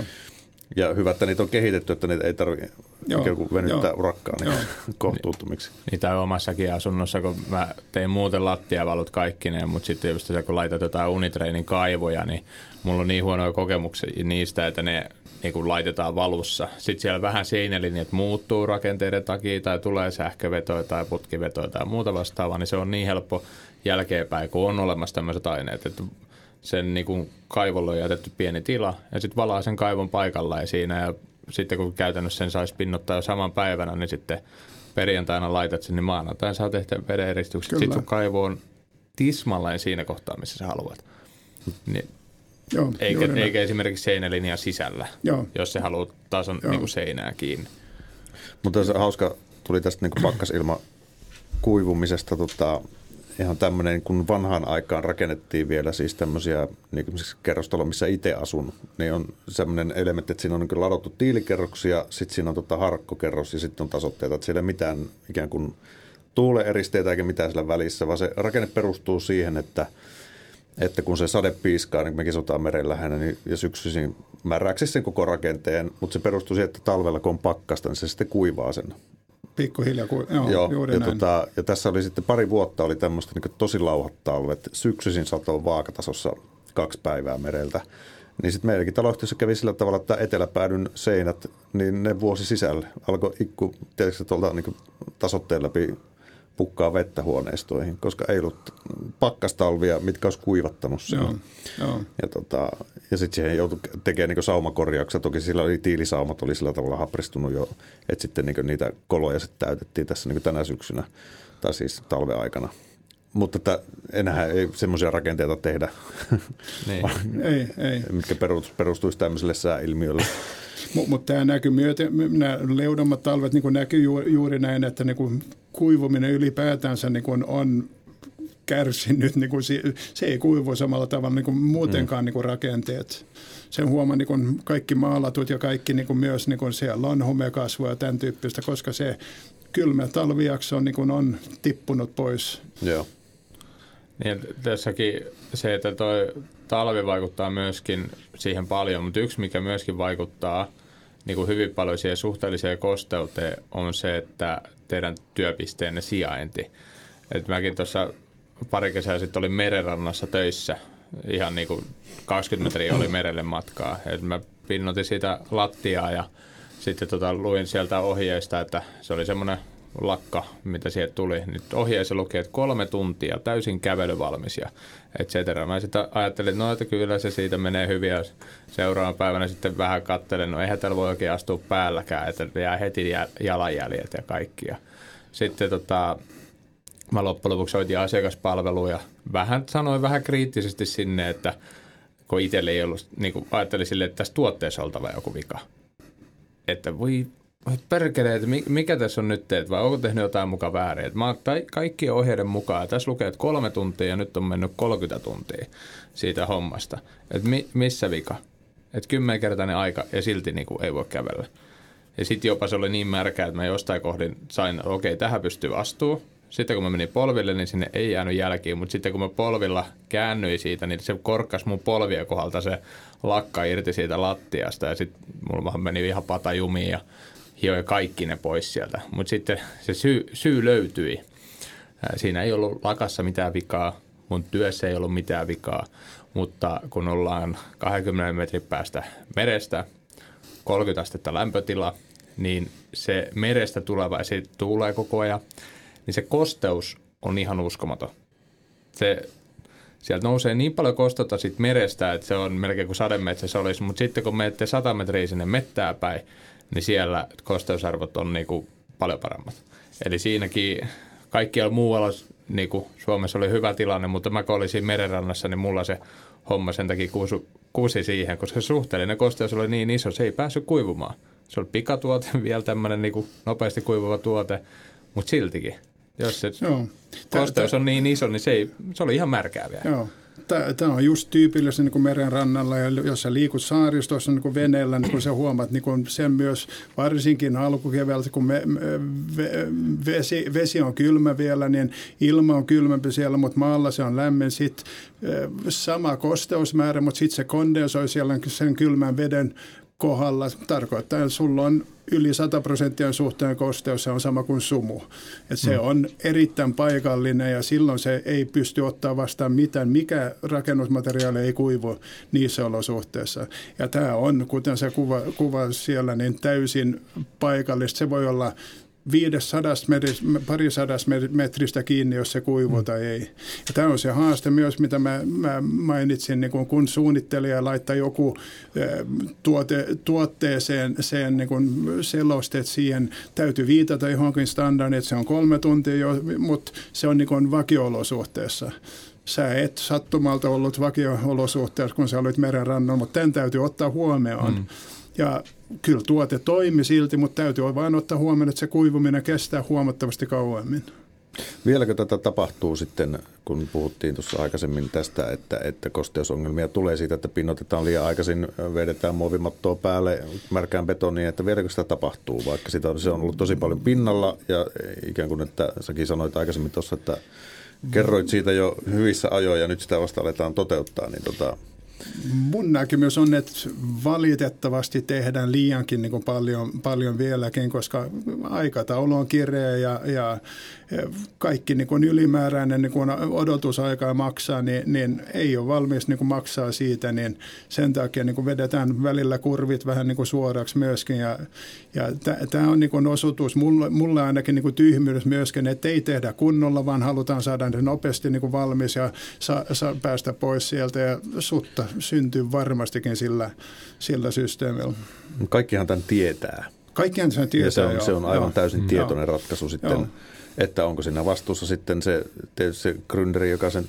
Ja hyvä, että niitä on kehitetty, että niitä ei tarvitse ikään kuin venyttää joo, urakkaa niin (laughs) kohtuuttomiksi. Niitä on omassakin asunnossa, kun mä tein muuten lattiavalut kaikkineen, mutta sitten just se, kun laitat jotain unitreinin kaivoja, niin mulla on niin huonoja kokemuksia niistä, että ne niin kuin laitetaan valussa. Sitten siellä vähän seinälinjat muuttuu rakenteiden takia tai tulee sähkövetoja tai putkivetoja tai muuta vastaavaa, niin se on niin helppo jälkeenpäin, kun on olemassa tämmöiset aineet, että sen niin kuin kaivolle on jätetty pieni tila ja sitten valaa sen kaivon paikalla ja siinä ja sitten kun käytännössä sen saisi pinnottaa jo saman päivänä, niin sitten perjantaina laitat sen, niin maanantaina saa tehdä vedeneristykset. Sitten sun kaivo on tismalleen siinä kohtaa, missä sä haluat. Niin Joo, eikä, eikä esimerkiksi seinälinjan sisällä, Joo. jos se haluaa tason niin kuin seinää kiinni. Mutta se hauska, tuli tästä niin pakkasilma kuivumisesta tota, ihan tämmöinen, kun vanhaan aikaan rakennettiin vielä siis tämmöisiä niin kerrostalo, missä itse asun, niin on semmoinen elementti, että siinä on niin ladottu tiilikerroksia, sitten siinä on tota harkkokerros ja sitten on tasotteita, että siellä ei mitään ikään kuin tuuleeristeitä eikä mitään sillä välissä, vaan se rakenne perustuu siihen, että – että kun se sade piiskaa, niin me kisutaan meren lähellä, niin ja syksyisin märäksi sen koko rakenteen, mutta se perustuu siihen, että talvella kun on pakkasta, niin se sitten kuivaa sen. Pikkuhiljaa, ku, joo, joo juuri ja, näin. Tota, ja tässä oli sitten pari vuotta oli tämmöistä niin tosi lauhat talvet. Syksyisin satoi vaakatasossa kaksi päivää mereltä. Niin sitten meidänkin taloyhtiössä kävi sillä tavalla, että eteläpäädyn seinät, niin ne vuosi sisälle alkoi ikku, tietysti tuolta niin tasotteen läpi pukkaa vettä huoneistoihin, koska ei ollut pakkastalvia, mitkä olisi kuivattanut sen. Joo, joo. Ja, tota, ja sitten siihen joutui tekemään niin saumakorjauksia. Toki sillä oli tiilisaumat, oli sillä tavalla hapristunut jo, että sitten niin niitä koloja sitten täytettiin tässä niin tänä syksynä, tai siis talven aikana. Mutta että enää ei semmoisia rakenteita tehdä, (laughs) niin. (laughs) ei, ei. mitkä perustuisi tämmöiselle sääilmiölle. (laughs) Mutta mut tämä näkyy myöten, nämä leudommat talvet niin näkyy juuri, juuri näin, että niin kuivuminen ylipäätänsä niin kuin on kärsinyt, niin kuin se, se ei kuivu samalla tavalla niin kuin muutenkaan mm. niin kuin rakenteet. Sen huomaa niin kuin kaikki maalatut ja kaikki niin kuin myös niin kuin siellä on homekasvua ja tämän tyyppistä, koska se kylmä talvijakso niin kuin on tippunut pois. Joo. Niin, tässäkin se, että toi talvi vaikuttaa myöskin siihen paljon, mutta yksi mikä myöskin vaikuttaa niin kuin hyvin paljon siihen suhteelliseen kosteuteen on se, että teidän työpisteenne sijainti. Et mäkin tuossa pari kesää sitten olin merenrannassa töissä. Ihan niin kuin 20 metriä oli merelle matkaa. Et mä pinnotin siitä lattiaa ja sitten tota, luin sieltä ohjeista, että se oli semmoinen lakka, mitä sieltä tuli. Nyt ohjeessa lukee, että kolme tuntia, täysin kävelyvalmis ja et cetera. Mä sitten ajattelin, no, että kyllä se siitä menee hyvin ja seuraavana päivänä sitten vähän katselen, no eihän täällä voi oikein astua päälläkään, että jää heti jalanjäljet ja kaikki. Ja sitten tota, mä loppujen lopuksi soitin asiakaspalveluun ja vähän sanoin vähän kriittisesti sinne, että kun itselle ei ollut, niin kuin ajattelin sille, että tässä tuotteessa oltava joku vika. Että voi perkele, että mikä tässä on nyt teet, vai onko tehnyt jotain mukaan väärin? Mä oon kaikkien ohjeiden mukaan, tässä lukee, että kolme tuntia ja nyt on mennyt 30 tuntia siitä hommasta. Että mi, missä vika? Että kymmenkertainen aika ja silti niin kuin ei voi kävellä. Ja sitten jopa se oli niin märkää, että mä jostain kohdin sain, okei, okay, tähän pystyy astuu. Sitten kun mä menin polville, niin sinne ei jäänyt jälkiin, mutta sitten kun mä polvilla käännyin siitä, niin se korkkas mun polvia kohdalta se lakka irti siitä lattiasta ja sitten mulla meni ihan pata jumiin ja hioi kaikki ne pois sieltä. Mutta sitten se syy, syy löytyi. Siinä ei ollut lakassa mitään vikaa, mun työssä ei ollut mitään vikaa, mutta kun ollaan 20 metrin päästä merestä, 30 astetta lämpötila, niin se merestä tuleva, ja se tulee koko ajan, niin se kosteus on ihan uskomaton. Se, sieltä nousee niin paljon kosteutta siitä merestä, että se on melkein kuin sademetsässä olisi, mutta sitten kun menette 100 metriä sinne mettää päin, niin siellä kosteusarvot on niin kuin paljon paremmat. Eli siinäkin kaikkialla muualla niin kuin Suomessa oli hyvä tilanne, mutta mä kun olisin merenrannassa, niin mulla se homma sen takia kuusi, kuusi siihen, koska se suhteellinen kosteus oli niin iso, se ei päässyt kuivumaan. Se oli pikatuote, (laughs) vielä tämmöinen niin kuin nopeasti kuivuva tuote, mutta siltikin. Jos se Joo. kosteus on niin iso, niin se, ei, se oli ihan märkää vielä. Joo. Tämä on just tyypillistä niin meren rannalla ja jos sä liikut saaristossa niin kuin veneellä, niin kun sä huomaat niin kuin sen myös varsinkin alkukeväältä, kun me, me, vesi, vesi on kylmä vielä, niin ilma on kylmempi siellä, mutta maalla se on lämmin. Sitten sama kosteusmäärä, mutta sitten se kondensoi siellä sen kylmän veden kohdalla. Tarkoittaa, että sulla on yli 100 prosenttia suhteen kosteus, se on sama kuin sumu. Et se mm. on erittäin paikallinen ja silloin se ei pysty ottaa vastaan mitään, mikä rakennusmateriaali ei kuivu niissä olosuhteissa. Ja tämä on, kuten se kuva, kuva siellä, niin täysin paikallista. Se voi olla viidesadasta parisadasta metristä kiinni, jos se kuivuu mm. tai ei. Ja tämä on se haaste myös, mitä mä, mä mainitsin, niin kun, kun suunnittelija laittaa joku tuote, tuotteeseen sen niin kun selosteet siihen, täytyy viitata johonkin standardiin, että se on kolme tuntia, jo, mutta se on niin kun vakiolosuhteessa sä et sattumalta ollut vakio-olosuhteessa, kun sä olit merenrannalla, mutta tämän täytyy ottaa huomioon. Mm. Ja kyllä tuote toimi silti, mutta täytyy vain ottaa huomioon, että se kuivuminen kestää huomattavasti kauemmin. Vieläkö tätä tapahtuu sitten, kun puhuttiin tuossa aikaisemmin tästä, että, että kosteusongelmia tulee siitä, että pinnotetaan liian aikaisin, vedetään muovimattoa päälle märkään betoniin, että vieläkö sitä tapahtuu, vaikka sitä on, se on ollut tosi paljon pinnalla ja ikään kuin, että säkin sanoit aikaisemmin tuossa, että kerroit siitä jo hyvissä ajoin ja nyt sitä vasta aletaan toteuttaa, niin tota, Mun näkemys on, että valitettavasti tehdään liiankin niin kuin paljon, paljon vieläkin, koska aikataulu on kireä ja, ja kaikki niin kuin ylimääräinen niin kuin odotusaika maksaa, niin, niin ei ole valmis niin kuin maksaa siitä, niin sen takia niin kuin vedetään välillä kurvit vähän niin kuin suoraksi myöskin. Ja, ja tämä on niin kuin osoitus mulle, mulle ainakin niin kuin tyhmyys myöskin, että ei tehdä kunnolla, vaan halutaan saada ne nopeasti niin kuin valmis ja sa, sa, päästä pois sieltä ja sutta syntyy varmastikin sillä, sillä systeemillä. Kaikkihan tämän tietää. Kaikkihan sen tietää, ja se on, joo. se on aivan joo. täysin tietoinen joo. ratkaisu sitten. Joo että onko siinä vastuussa sitten se, se gründeri, joka sen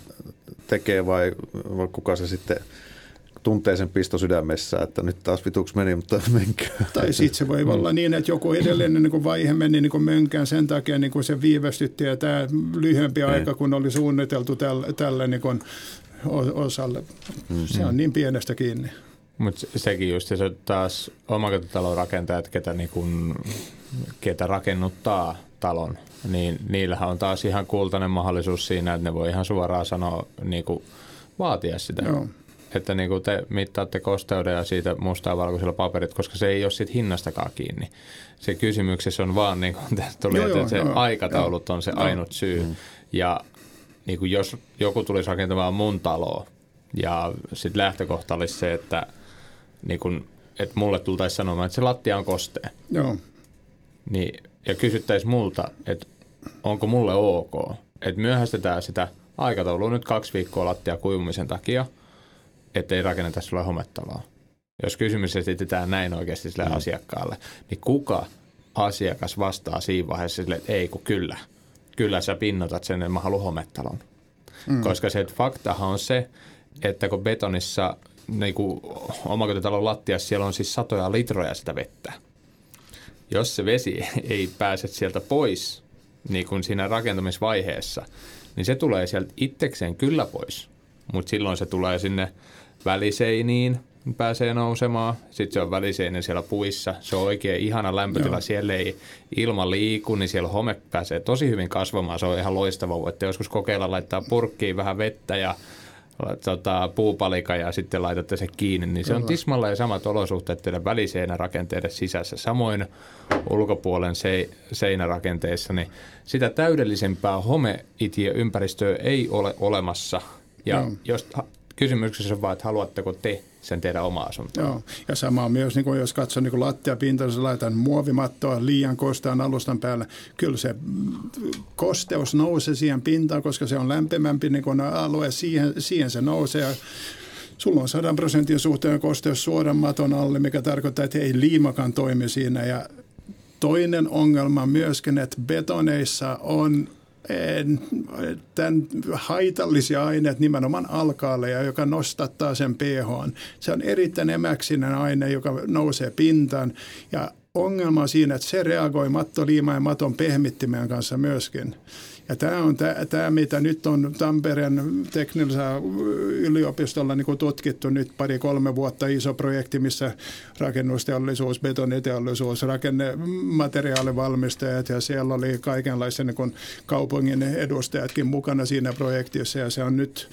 tekee vai, vai kuka se sitten tuntee sen pisto sydämessä, että nyt taas vituksi meni, mutta (laughs) menkää. Tai sitten se voi olla niin, että joku edellinen niin vaihe meni niin kuin mönkään sen takia niin kuin se viivästytti ja tämä lyhyempi mm. aika, kun oli suunniteltu tälle, tälle niin kuin osalle. Mm. Se on niin pienestä kiinni. Mutta sekin just, se taas omakotitalon rakentajat, ketä, niin kun, ketä rakennuttaa talon, niin niillähän on taas ihan kultainen mahdollisuus siinä, että ne voi ihan suoraan sanoa, niin kuin, vaatia sitä. Joo. Että niin kuin te mittaatte kosteuden ja siitä mustaa valkoisella paperit, koska se ei ole siitä hinnastakaan kiinni. Se kysymyksessä on vaan, niin kuin (laughs) tuli, joo, että joo, se joo, aikataulut joo, on se joo, ainut syy. Mm. Ja niin kuin jos joku tulisi rakentamaan mun taloa ja sitten lähtökohta olisi se, että, niin kuin, että mulle tultaisi sanomaan, että se lattia on kostea. Joo. Niin, ja kysyttäisiin multa, että onko mulle ok, että myöhästetään sitä aikataulua nyt kaksi viikkoa lattia kuivumisen takia, ettei rakenneta sulle hometaloa. Jos kysymys esitetään näin oikeasti sille mm. asiakkaalle, niin kuka asiakas vastaa siinä vaiheessa sille, että ei kun kyllä. Kyllä sä pinnotat sen, että mä haluan hometalon. Mm. Koska se että faktahan on se, että kun betonissa niin kuin omakotitalon lattiassa siellä on siis satoja litroja sitä vettä. Jos se vesi (laughs) ei pääse sieltä pois niin kuin siinä rakentamisvaiheessa, niin se tulee sieltä itsekseen kyllä pois. Mutta silloin se tulee sinne väliseiniin, pääsee nousemaan. Sitten se on väliseinen siellä puissa. Se on oikein ihana lämpötila. Joo. Siellä ei ilma liiku, niin siellä home pääsee tosi hyvin kasvamaan. Se on ihan loistava. Voitte joskus kokeilla laittaa purkkiin vähän vettä ja tota, puupalika ja sitten laitatte se kiinni, niin se on tismalla ja samat olosuhteet teidän väliseinärakenteiden sisässä. Samoin ulkopuolen se, seinärakenteissa, niin sitä täydellisempää homeitieympäristöä ei ole olemassa. Ja no. jos kysymyksessä on vaan, että haluatteko te sen teidän oma asuntoon. Joo, ja sama myös, niin kuin jos katsoo niin lattiapintaa, jos laitan muovimattoa liian kostaan alustan päälle, kyllä se kosteus nousee siihen pintaan, koska se on lämpimämpi niin kuin alue, siihen, siihen se nousee. Sulla on 100 prosentin suhteen kosteus suoran maton alle, mikä tarkoittaa, että ei liimakaan toimi siinä. Ja toinen ongelma myöskin, että betoneissa on tämän haitallisia aineet nimenomaan alkaalle, joka nostattaa sen pH. Se on erittäin emäksinen aine, joka nousee pintaan ja ongelma on siinä, että se reagoi mattoliimaan ja maton pehmittimen kanssa myöskin. Ja tämä on tämä, mitä nyt on Tampereen teknillisellä yliopistolla niin tutkittu nyt pari-kolme vuotta iso projekti, missä rakennusteollisuus, betoniteollisuus, rakennemateriaalivalmistajat ja siellä oli kaikenlaisia niin kaupungin edustajatkin mukana siinä projektissa. Ja se on nyt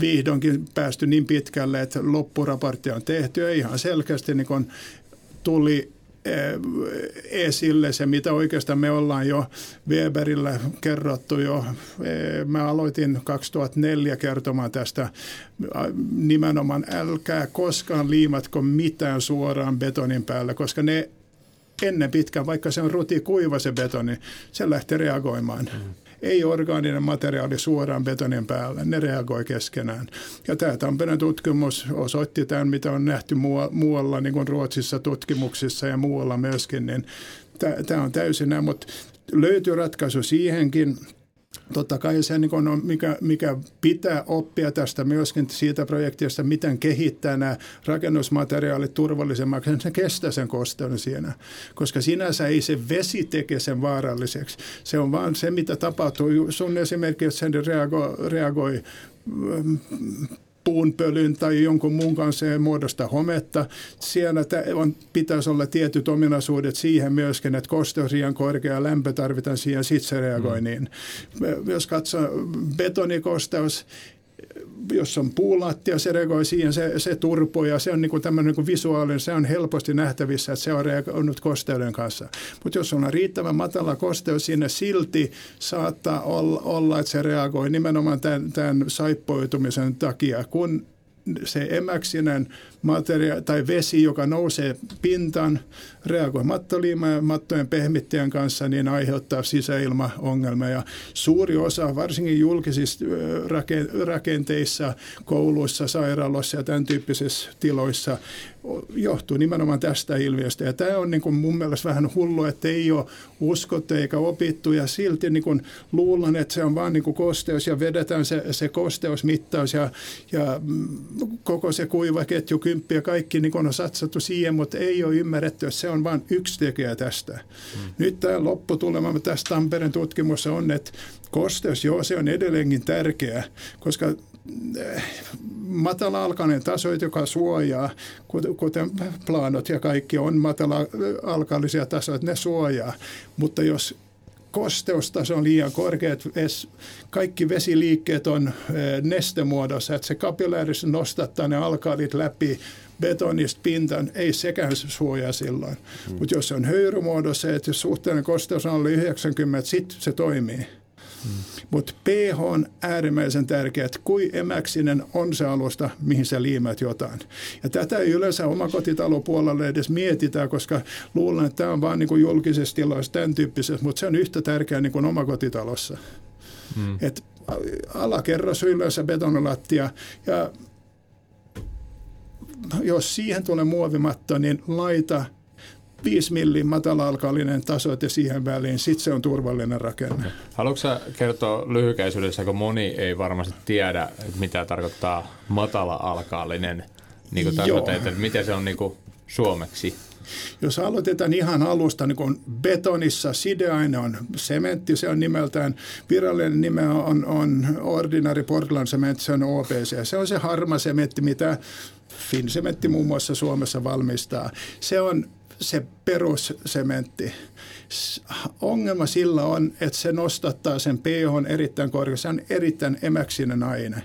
vihdoinkin päästy niin pitkälle, että loppuraportti on tehty ja ihan selkeästi niin tuli esille se, mitä oikeastaan me ollaan jo Weberillä kerrottu jo. Eh, mä aloitin 2004 kertomaan tästä nimenomaan älkää koskaan liimatko mitään suoraan betonin päällä, koska ne ennen pitkään, vaikka se on ruti kuiva se betoni, se lähtee reagoimaan. Mm ei orgaaninen materiaali suoraan betonin päälle, ne reagoi keskenään. Ja tämä Tampereen tutkimus osoitti tämän, mitä on nähty muualla, niin kuin Ruotsissa tutkimuksissa ja muualla myöskin, niin tämä on täysin näin, mutta löytyy ratkaisu siihenkin, totta kai se niin mikä, mikä pitää oppia tästä myöskin siitä projektista, miten kehittää nämä rakennusmateriaalit turvallisemmaksi, se kestää sen kosteuden siinä. Koska sinänsä ei se vesi teke sen vaaralliseksi. Se on vaan se, mitä tapahtuu. Sun esimerkiksi sen reagoi, reagoi puunpölyn tai jonkun muun kanssa ja muodosta hometta. Siellä on, pitäisi olla tietyt ominaisuudet siihen myöskin, että kosteus liian korkea lämpö tarvitaan siihen, sitten se reagoi mm. niin. Jos katsoo betonikosteus, jos on puulattia, se reagoi siihen, se, se turpo ja se on niin tämmöinen niin visuaalinen, se on helposti nähtävissä, että se on reagoinut kosteuden kanssa. Mutta jos on riittävän matala kosteus sinne, silti saattaa olla, olla että se reagoi nimenomaan tämän, tämän saippoitumisen takia, kun se emäksinen materia- tai vesi, joka nousee pintaan, reagoi mattoliima ja mattojen pehmittäjän kanssa, niin aiheuttaa sisäilmaongelmia. Ja suuri osa, varsinkin julkisissa rakenteissa, kouluissa, sairaaloissa ja tämän tyyppisissä tiloissa, johtuu nimenomaan tästä ilmiöstä. Ja tämä on niin kuin mun mielestä vähän hullu, että ei ole uskottu eikä opittu ja silti niin kuin luulen, että se on vaan niin kuin kosteus ja vedetään se, se kosteusmittaus ja, ja mm, koko se kuivaketju kymppi ja kaikki niin on satsattu siihen, mutta ei ole ymmärretty, että se on vain yksi tekijä tästä. Hmm. Nyt tämä lopputulema tästä Tampereen tutkimuksessa on, että kosteus, joo, se on edelleenkin tärkeä, koska matala-alkainen taso, joka suojaa, kuten planot ja kaikki on matala-alkaisia tasoja, ne suojaa. Mutta jos kosteustaso on liian korkea, että kaikki vesiliikkeet on eh, nestemuodossa, että se kapillaarissa nostattaa ne alkaalit läpi betonista pintaan, ei sekään suojaa silloin. Mm. Mutta jos se on höyrymuodossa, että jos suhteellinen kosteus on alle 90, sitten se toimii. Mutta pH on äärimmäisen tärkeä, että kui emäksinen on se alusta, mihin sä liimät jotain. Ja tätä ei yleensä omakotitalopuolella edes mietitä, koska luulen, että tämä on vain niin julkisessa tiloissa tämän tyyppisessä, mutta se on yhtä tärkeää niin kuin omakotitalossa. Mm. Et alakerros yleensä betonilattia ja jos siihen tulee muovimatto, niin laita 5 millin matala-alkallinen tasoite siihen väliin, sitten se on turvallinen rakenne. Haluatko kertoa lyhykäisyydessä, kun moni ei varmasti tiedä, mitä tarkoittaa matala-alkallinen, niin kuin tarkoittaa, että miten se on niin kuin suomeksi? Jos aloitetaan ihan alusta, niin kun betonissa sideaine on sementti, se on nimeltään, virallinen nime on, on Ordinary Portland Cement, se on OPC. Se on se harma sementti, mitä Finsementti muun muassa Suomessa valmistaa. Se on se perussementti. Ongelma sillä on, että se nostattaa sen pH erittäin korkeaksi. Se on erittäin emäksinen aine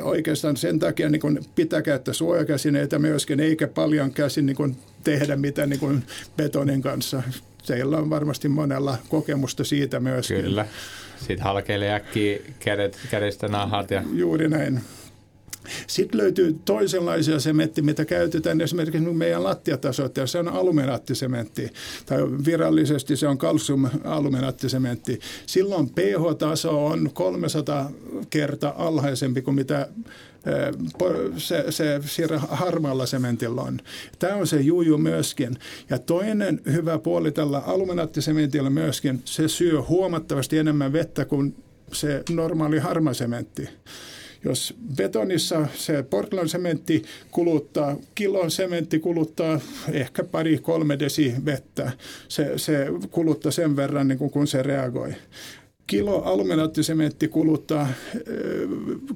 oikeastaan sen takia niin kun pitää käyttää suojakäsineitä myöskin, eikä paljon käsin niin tehdä mitä niin betonin kanssa. Teillä on varmasti monella kokemusta siitä myöskin. Kyllä. Sitten halkeilee äkkiä kädet, kädestä nahat. Ja... Juuri näin. Sitten löytyy toisenlaisia sementti, mitä käytetään esimerkiksi meidän lattiatasoitteja. Se on aluminaattisementti, tai virallisesti se on kalsium-aluminaattisementti. Silloin pH-taso on 300 kertaa alhaisempi kuin mitä se, se siellä harmaalla sementillä on. Tämä on se juju myöskin. Ja toinen hyvä puoli tällä aluminaattisementillä myöskin, se syö huomattavasti enemmän vettä kuin se normaali harmasementti. Jos betonissa se Portland-sementti kuluttaa, kilon sementti kuluttaa ehkä pari-kolme desi vettä. Se, se kuluttaa sen verran, niin kuin kun se reagoi kilo aluminaattisementti kuluttaa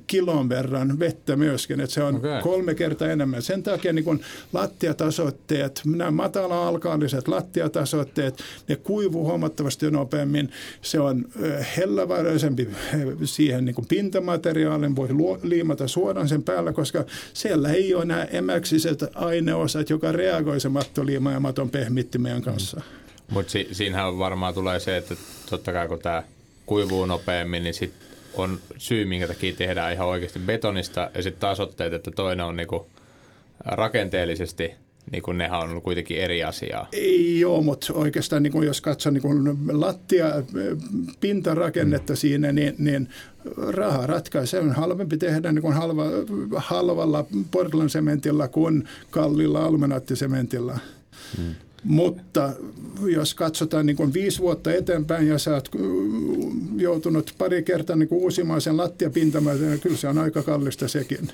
kilon verran vettä myöskin, että se on okay. kolme kertaa enemmän. Sen takia niin kun lattiatasoitteet, nämä matala-alkaalliset lattiatasoitteet, ne kuivuu huomattavasti nopeammin. Se on hellävaraisempi siihen niin kuin pintamateriaalin, voi liimata suoraan sen päällä, koska siellä ei ole nämä emäksiset aineosat, joka reagoi se mattoliima ja maton pehmittimien kanssa. Mm. Mutta si- siinähän varmaan tulee se, että totta kai kun tämä kuivuu nopeammin, niin sit on syy, minkä takia tehdään ihan oikeasti betonista ja sitten taas otteet, että toinen on niinku rakenteellisesti niin kuin nehän on kuitenkin eri asiaa. Ei ole, mutta oikeastaan niin kuin jos katsoo niin kuin lattia, pintarakennetta mm. siinä, niin, niin raha ratkaisee. On halvempi tehdä niin kuin halva, halvalla Portland-sementillä kuin kallilla almenaattisementillä. Mm. Mutta jos katsotaan niin kuin viisi vuotta eteenpäin ja sä oot joutunut pari kertaa niin kuin uusimaan sen lattiapintamaan, niin kyllä se on aika kallista sekin.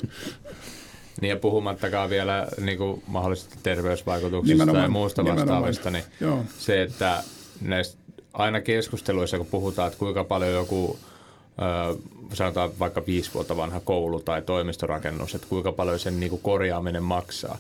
Niin ja puhumattakaan vielä niin kuin mahdollisista terveysvaikutuksista nimenomaan, ja muusta vastaavista, niin Joo. se, että näistä aina keskusteluissa, kun puhutaan, että kuinka paljon joku sanotaan vaikka viisi vuotta vanha koulu tai toimistorakennus, että kuinka paljon sen niin kuin korjaaminen maksaa.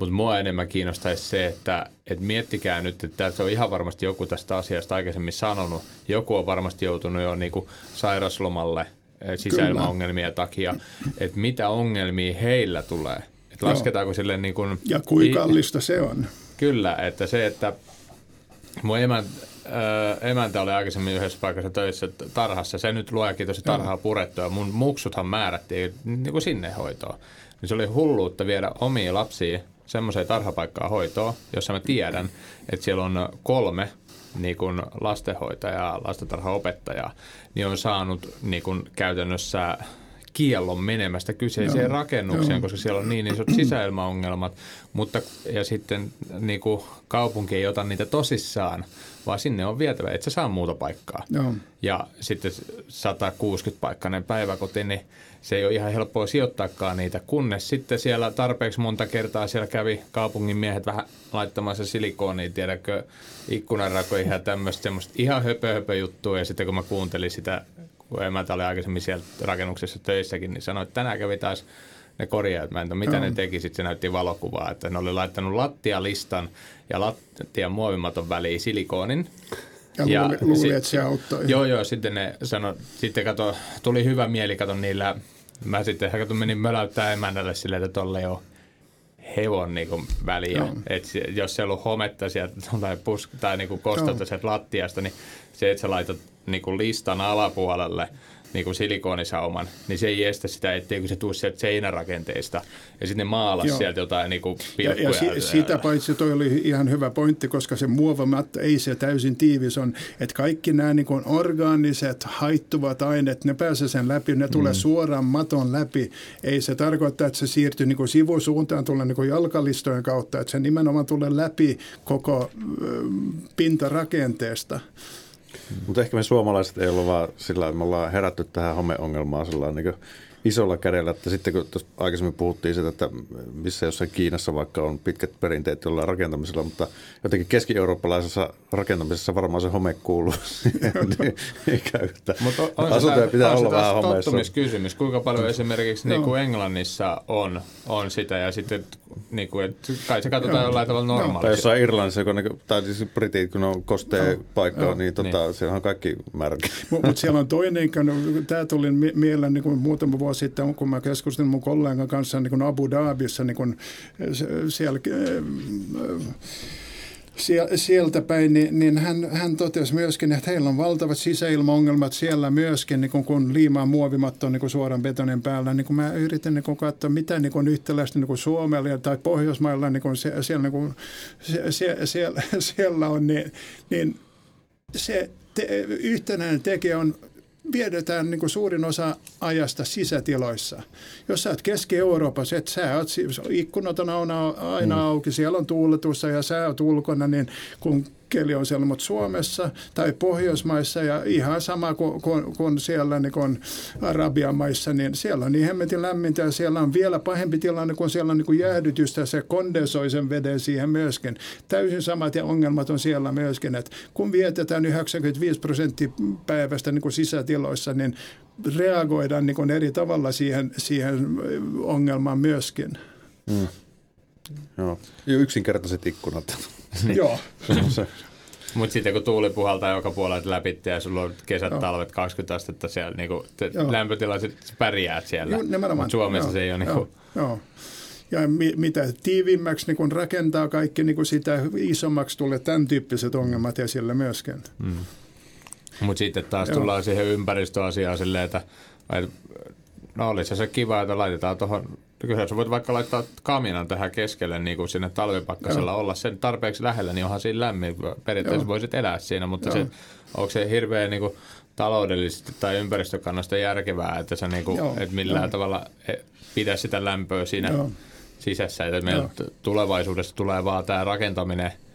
Mutta mua enemmän kiinnostaisi se, että, että miettikää nyt, että tässä on ihan varmasti joku tästä asiasta aikaisemmin sanonut. Joku on varmasti joutunut jo niin kuin sairaslomalle eh, sisäilmaongelmia takia, että mitä ongelmia heillä tulee. Että lasketaanko sille niin kuin... Ja kuinka kallista se on. Kyllä, että se, että mun emän, äh, emäntä oli aikaisemmin yhdessä paikassa töissä tarhassa. Se nyt luojakin tosi tarhaa purettua. Mun muksuthan määrättiin niin kuin sinne hoitoon. Niin se oli hulluutta viedä omia lapsia semmoiseen tarhapaikkaa hoitoa, jossa mä tiedän, että siellä on kolme niin kuin lastenhoitajaa, lastentarhaopettajaa, niin on saanut niin kuin käytännössä kiellon menemästä kyseiseen Joo. rakennukseen, Joo. koska siellä on niin isot sisäilmaongelmat, mutta ja sitten niin kuin kaupunki ei ota niitä tosissaan, vaan sinne on vietävä, että sä saa muuta paikkaa. Joo. Ja sitten 160-paikkainen päiväkoti, niin se ei ole ihan helppoa sijoittaakaan niitä, kunnes sitten siellä tarpeeksi monta kertaa siellä kävi kaupungin miehet vähän laittamassa silikoonia, tiedätkö, ikkunanrakoihin ja tämmöistä semmoista ihan höpö, höpö juttua. Ja sitten kun mä kuuntelin sitä, kun emäntä oli aikaisemmin siellä rakennuksessa töissäkin, niin sanoin, että tänään kävi taas ne korjaajat. Mä en tiedä, mitä no. ne teki. Sitten se näytti valokuvaa, että ne oli laittanut lattialistan ja lattian muovimaton väliin silikoonin. Ja, ja luuli, luuli että se auttoi. Joo, joo. Sitten ne sanoi, sitten kato, tuli hyvä mieli, kato niillä. Mä sitten kato, menin möläyttää emännälle silleen, että tolle jo hevon niinku väliä. Et jos se on ollut hometta sieltä tai, pus, tai niinku kostetta sieltä lattiasta, niin se, että sä laitat niinku listan alapuolelle – niin kuin silikonisauman, niin se ei estä sitä, etteikö se tule sieltä seinärakenteista. Ja sitten ne maalas Joo. sieltä jotain niin kuin Ja, ja si, sitä paitsi toi oli ihan hyvä pointti, koska se muovamatta ei se täysin tiivis on, että kaikki nämä niin kuin orgaaniset haittuvat aineet, ne pääsee sen läpi, ne tulee mm. suoraan maton läpi. Ei se tarkoita, että se siirtyy niin kuin sivusuuntaan, tulee niin kuin jalkalistojen kautta, että se nimenomaan tulee läpi koko pintarakenteesta. Mutta ehkä me suomalaiset ei ollut vaan sillä että me ollaan herätty tähän homeongelmaan sillä niin isolla kädellä, että sitten kun aikaisemmin puhuttiin siitä, että missä jossain Kiinassa vaikka on pitkät perinteet jollain rakentamisella, mutta jotenkin keski-eurooppalaisessa rakentamisessa varmaan se home kuuluu. (laughs) Mutta on Asuntoja se, pitää on olla vähän homeessa. kysymys, kuinka paljon esimerkiksi niin kuin Englannissa on, on sitä ja sitten niin kuin, että kai se katsotaan jollain tavalla normaalia. Tai jossain Irlannissa, kun ne, tai siis Britit, kun on kosteen paikka, niin, niin, tota, siellä on kaikki märkä. Mutta siellä on toinen, tämä tuli mieleen niin kuin muutama vuosi sitten, kun mä keskustelin mun kollegan kanssa niin kuin Abu Dhabissa, niin kuin siellä sieltä päin, niin, niin hän, hän totesi myöskin, että heillä on valtavat sisäilmaongelmat siellä myöskin, niin kun, kun liimaa muovimatto niin kuin suoran betonin päällä. Niin kun mä yritin niin kun katsoa, mitä niin kun yhtäläistä niin kun Suomella tai Pohjoismailla niin se, siellä, niin kun, se, se, siellä, (laughs) siellä on, niin, niin se te, yhtenäinen tekijä on viedetään niin kuin suurin osa ajasta sisätiloissa. Jos sä oot Keski-Euroopassa, että sä oot, ikkunat on aina, aina mm. auki, siellä on tuuletussa ja sä oot ulkona, niin kun keli on siellä, mutta Suomessa tai Pohjoismaissa ja ihan sama kuin, kuin, siellä niin kuin Arabian maissa, niin siellä on niin hemmetin lämmintä ja siellä on vielä pahempi tilanne, kun siellä on niin kuin jäähdytystä, se kondensoi sen veden siihen myöskin. Täysin samat ja ongelmat on siellä myöskin, että kun vietetään 95 prosenttia päivästä niin kuin sisätiloissa, niin reagoidaan niin kuin eri tavalla siihen, siihen ongelmaan myöskin. Mm. Joo. Yksinkertaiset ikkunat. Joo. (laughs) Mutta sitten kun tuuli puhaltaa joka puolelta läpi ja sulla on kesät, Joo. talvet 20 astetta siellä, niin lämpötila, pärjäät siellä. Mutta Suomessa Joo. se ei ole niin kuin... Joo. Ja mi- mitä tiiviimmäksi niin kun rakentaa kaikki, niin kun sitä isommaksi tulee tämän tyyppiset ongelmat esille myöskin. Mm. Mutta sitten taas Joo. tullaan siihen ympäristöasiaan silleen, että No olisi se kiva, että laitetaan tuohon, kyllä sä voit vaikka laittaa kaminan tähän keskelle niin kuin sinne talvipakkasella Joo. olla sen tarpeeksi lähellä, niin onhan siinä lämmin. Periaatteessa Joo. voisit elää siinä, mutta se, onko se hirveän niin kuin, taloudellisesti tai ympäristökannasta järkevää, että sä niin kuin, että millään Joo. tavalla e, pidä sitä lämpöä siinä Joo. sisässä, että meillä tulevaisuudessa tulee vaan tämä rakentaminen –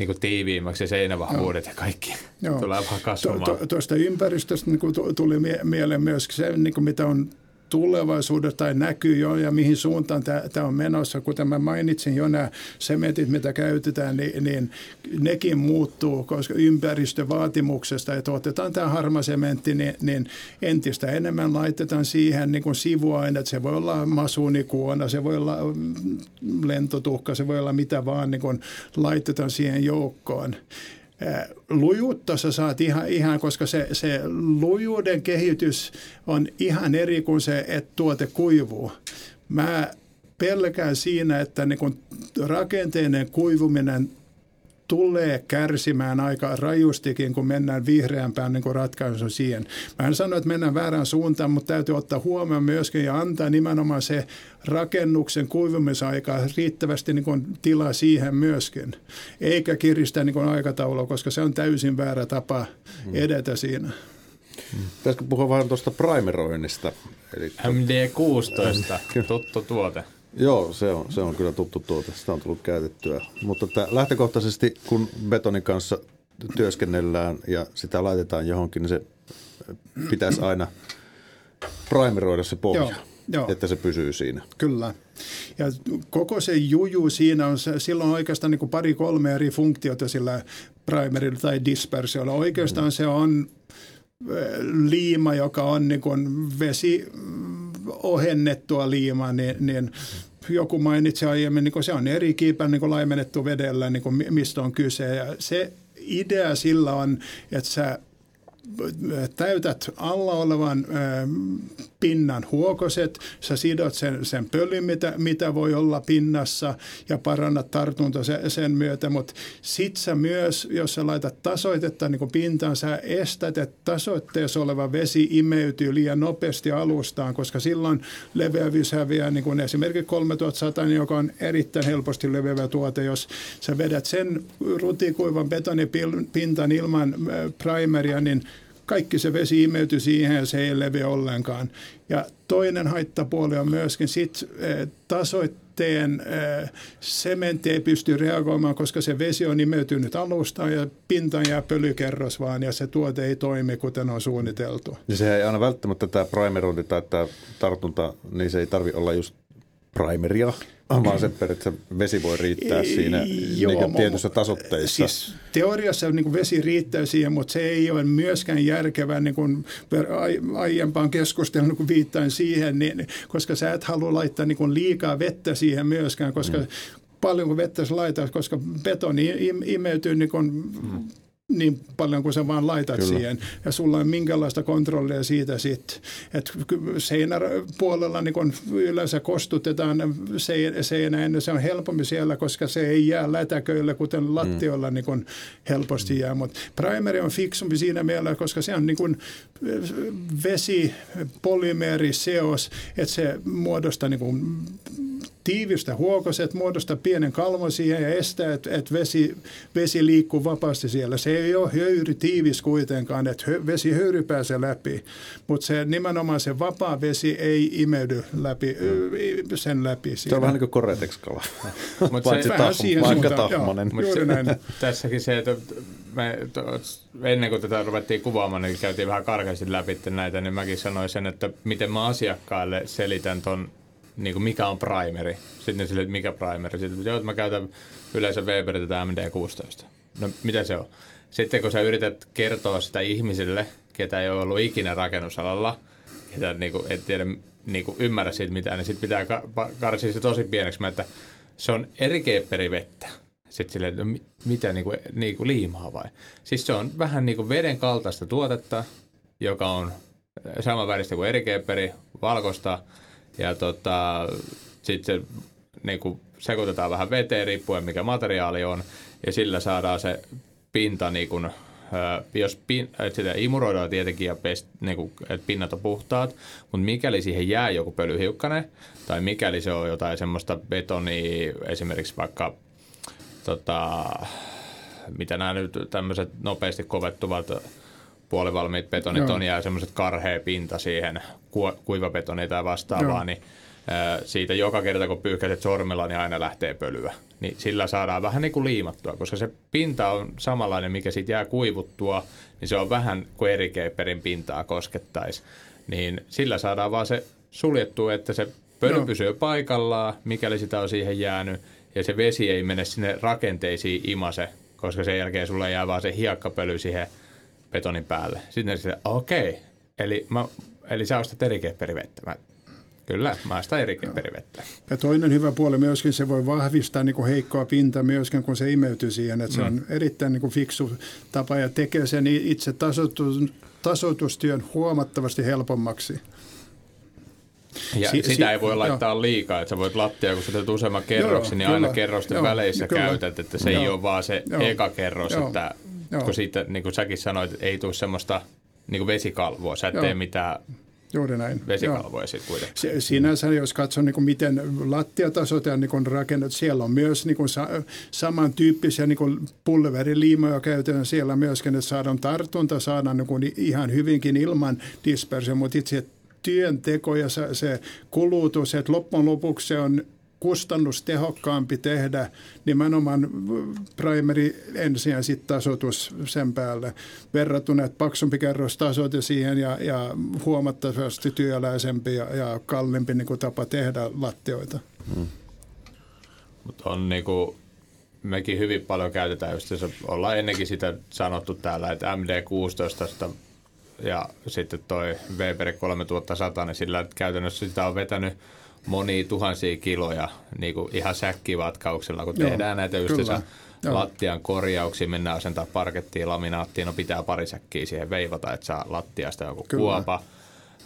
niin kuin tiiviimmäksi seinävahvuudet ja kaikki Joo. tulee vaan kasvamaan. Tuosta ympäristöstä niin kuin tuli mieleen myös se, niin kuin mitä on tulevaisuudessa tai näkyy jo ja mihin suuntaan tämä on menossa. Kuten mä mainitsin jo nämä sementit, mitä käytetään, niin, niin nekin muuttuu, koska ympäristövaatimuksesta, että otetaan tämä harmasementti, niin, niin entistä enemmän laitetaan siihen niin kuin sivuaineet. Se voi olla masunikuona, se voi olla mm, lentotuhka, se voi olla mitä vaan niin kuin laitetaan siihen joukkoon lujuutta sä saat ihan, ihan koska se, se lujuuden kehitys on ihan eri kuin se, että tuote kuivuu. Mä pelkään siinä, että niin rakenteinen kuivuminen tulee kärsimään aika rajustikin, kun mennään vihreämpään niin ratkaisun siihen. Mä en sano, että mennään väärään suuntaan, mutta täytyy ottaa huomioon myöskin ja antaa nimenomaan se rakennuksen kuivumisaika riittävästi niin kuin tilaa siihen myöskin, eikä kiristää niin aikataulua, koska se on täysin väärä tapa hmm. edetä siinä. Hmm. Pitäisikö puhua vähän tuosta primeroinnista? Eli... MD16, tuttu tuote. Joo, se on, se on kyllä tuttu tuote, sitä on tullut käytettyä. Mutta että lähtökohtaisesti, kun betonin kanssa työskennellään ja sitä laitetaan johonkin, niin se pitäisi aina primeroida se pohja, Joo, jo. että se pysyy siinä. Kyllä. Ja koko se juju siinä on, silloin oikeastaan niin pari-kolme eri funktiota sillä primerilla tai dispersiolla. Oikeastaan mm. se on liima, joka on niin kuin vesi ohennettua liimaa, niin, niin joku mainitsi aiemmin, niin se on eri kiipä niin laimennettu vedellä, niin mistä on kyse. Ja se idea sillä on, että sä täytät alla olevan pinnan huokoset, sä sidot sen, sen pölyn, mitä, mitä voi olla pinnassa ja parannat tartunta sen, sen myötä, mutta sit sä myös, jos sä laitat tasoitetta niin pintaan, sä estät, että tasoitteessa oleva vesi imeytyy liian nopeasti alustaan, koska silloin leveävyys häviää niin kuin esimerkiksi 3100, joka on erittäin helposti leveävä tuote, jos sä vedät sen rutikuivan betonipintan ilman primeria, niin kaikki se vesi imeytyi siihen ja se ei leviä ollenkaan. Ja toinen haittapuoli on myöskin sit eh, tasoitteen eh, sementti ei pysty reagoimaan, koska se vesi on imeytynyt alustaan ja pintaan jää pölykerros vaan ja se tuote ei toimi kuten on suunniteltu. Ja se ei aina välttämättä tämä primerointi tai tämä tartunta, niin se ei tarvi olla just primeria, (clears throat) vaan se, että vesi voi riittää siinä Joo, niin tietyissä tasotteissa. Siis teoriassa niin kuin vesi riittää siihen, mutta se ei ole myöskään järkevää niin kuin aiempaan keskusteluun, kun viittain siihen, niin, koska sä et halua laittaa niin kuin liikaa vettä siihen myöskään, koska mm. paljon kuin vettä laitat, koska betoni imeytyy niin kuin mm niin paljon kuin sä vaan laitat Kyllä. siihen. Ja sulla on minkälaista kontrollia siitä sitten. Että seinäpuolella niin kun yleensä kostutetaan seinään, se on helpompi siellä, koska se ei jää lätäköille, kuten lattioilla mm. niin kun helposti jää. Mutta primeri on fiksumpi siinä mielessä, koska se on niin kun vesi, polymeeri, seos, että se muodostaa niin kun tiivistä huokoset, muodostaa pienen kalvon siihen ja estää, että, että vesi, vesi liikkuu vapaasti siellä. Se ei ole höyry tiivis kuitenkaan, että vesi höyry pääsee läpi, mutta se, nimenomaan se vapaa vesi ei imeydy läpi, mm. sen läpi. Siinä. Se on vähän niin kuin koretekskala. Paitsi siihen vaikka tahmanen. (laughs) Tässäkin se, että me, ennen kuin tätä ruvettiin kuvaamaan, niin käytiin vähän karkeasti läpi näitä, niin mäkin sanoin sen, että miten mä asiakkaille selitän ton niin kuin mikä on primeri. Sitten sille, että mikä primeri. Sitten joo, että mä käytän yleensä Weberin tätä MD16. No mitä se on? Sitten kun sä yrität kertoa sitä ihmisille, ketä ei ole ollut ikinä rakennusalalla, ketä niin kuin, et tiedä, niin kuin ymmärrä siitä mitään, niin sitten pitää karsia se tosi pieneksi, että se on eri vettä. Sitten silleen, että no, mitä niin kuin, niin kuin liimaa vai? Siis se on vähän niin kuin veden kaltaista tuotetta, joka on saman väristä kuin eri valkoista, ja tota, sitten se niin kuin sekoitetaan vähän veteen riippuen mikä materiaali on. Ja sillä saadaan se pinta niin kuin, jos pin, että sitä imuroidaan tietenkin ja pest, niin kuin, että pinnat on puhtaat, mutta mikäli siihen jää joku pölyhiukkanen tai mikäli se on jotain semmoista betonia, esimerkiksi vaikka tota, mitä nämä nyt tämmöiset nopeasti kovettuvat puolivalmiit betonit Joo. on ja semmoiset karhea pinta siihen kuivabetonia tai vastaavaa, Joo. niin siitä joka kerta kun pyyhkäiset sormella, niin aina lähtee pölyä. Niin sillä saadaan vähän niin kuin liimattua, koska se pinta on samanlainen, mikä siitä jää kuivuttua, niin se on vähän kuin eri keiperin pintaa koskettaisi. Niin sillä saadaan vaan se suljettua, että se pöly Joo. pysyy paikallaan, mikäli sitä on siihen jäänyt, ja se vesi ei mene sinne rakenteisiin imase, koska sen jälkeen sulla jää vaan se hiekkapöly siihen betonin päälle. Sitten se, okei, okay. eli, mä, eli sä ostat eri vettä. Mä, Kyllä, maasta eri perivettä. Ja toinen hyvä puoli myöskin, se voi vahvistaa niin kuin heikkoa pintaa myöskin, kun se imeytyy siihen. Että mm. Se on erittäin niin kuin fiksu tapa ja tekee sen itse tasoitus, tasoitustyön huomattavasti helpommaksi. Ja si- sitä si- ei voi laittaa jo. liikaa, että sä voit lattia, kun sä teet useamman kerroksen, niin aina kerrosten joo, väleissä kyllä. käytät, että se joo. ei ole vaan se joo. eka kerros, joo. että joo. kun siitä, niin kuin säkin sanoit, ei tule semmoista niin kuin vesikalvoa, sä et joo. tee mitään Juuri näin. Vesikalvoja sitten kuitenkin. Sinänsä, jos katsoo niin kuin miten lattiatasot ja niin rakennut, siellä on myös niin kuin sa- samantyyppisiä niin kuin pulveriliimoja käytetään siellä myöskin, että saadaan tartunta, saadaan niin kuin ihan hyvinkin ilman dispersio, mutta itse työnteko ja se, se kulutus, että loppujen lopuksi se on kustannustehokkaampi tehdä nimenomaan primary ensin ja sitten tasoitus sen päälle. Verrattuna, että paksumpi kerros tasoite siihen ja, ja huomattavasti työläisempi ja, ja kalliimpi niin tapa tehdä lattioita. Hmm. Mutta on niinku, mekin hyvin paljon käytetään just se, ollaan ennenkin sitä sanottu täällä, että MD16 ja sitten toi Weber 3100, niin sillä käytännössä sitä on vetänyt – monia tuhansia kiloja niin kuin ihan säkkivatkauksella, kun Joo, tehdään näitä yhdessä lattian korjauksia, mennään asentaa parkettiin, laminaattiin, no pitää pari säkkiä siihen veivata, että saa lattiasta joku Kyllä. kuopa.